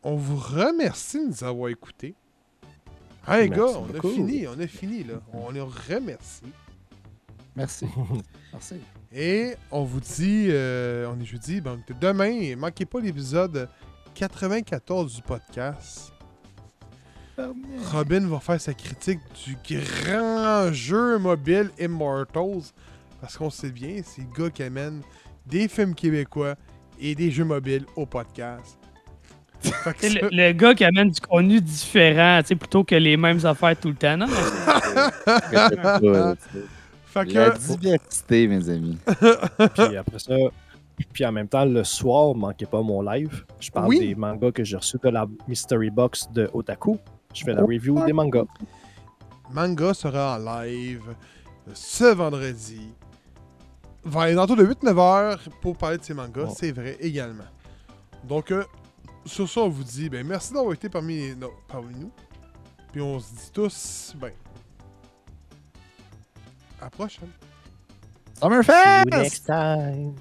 On vous remercie de nous avoir écoutés. Hey Merci gars, on beaucoup. a fini, on a fini là. On les remercie. Merci. Merci. Et on vous dit, euh, on est jeudi, donc demain, manquez pas l'épisode 94 du podcast. Robin va faire sa critique du grand jeu mobile Immortals. Parce qu'on sait bien, c'est le gars qui amène des films québécois et des jeux mobiles au podcast. Le, le gars qui amène du contenu différent, tu sais, plutôt que les mêmes affaires tout le temps. Non, fait que- La diversité, mes amis. Puis après ça, puis en même temps, le soir, manquez pas mon live. Je parle Oui. des mangas que j'ai reçus de la Mystery Box de Otaku. Je fais la review des mangas. Manga sera en live ce vendredi. Vers les de 8-9 heures pour parler de ces mangas, Oh. c'est vrai également. Donc, euh, sur ça, on vous dit ben, merci d'avoir été parmi, parmi nous. Puis on se dit tous, ben, à la prochaine. Summerfest! See you next time.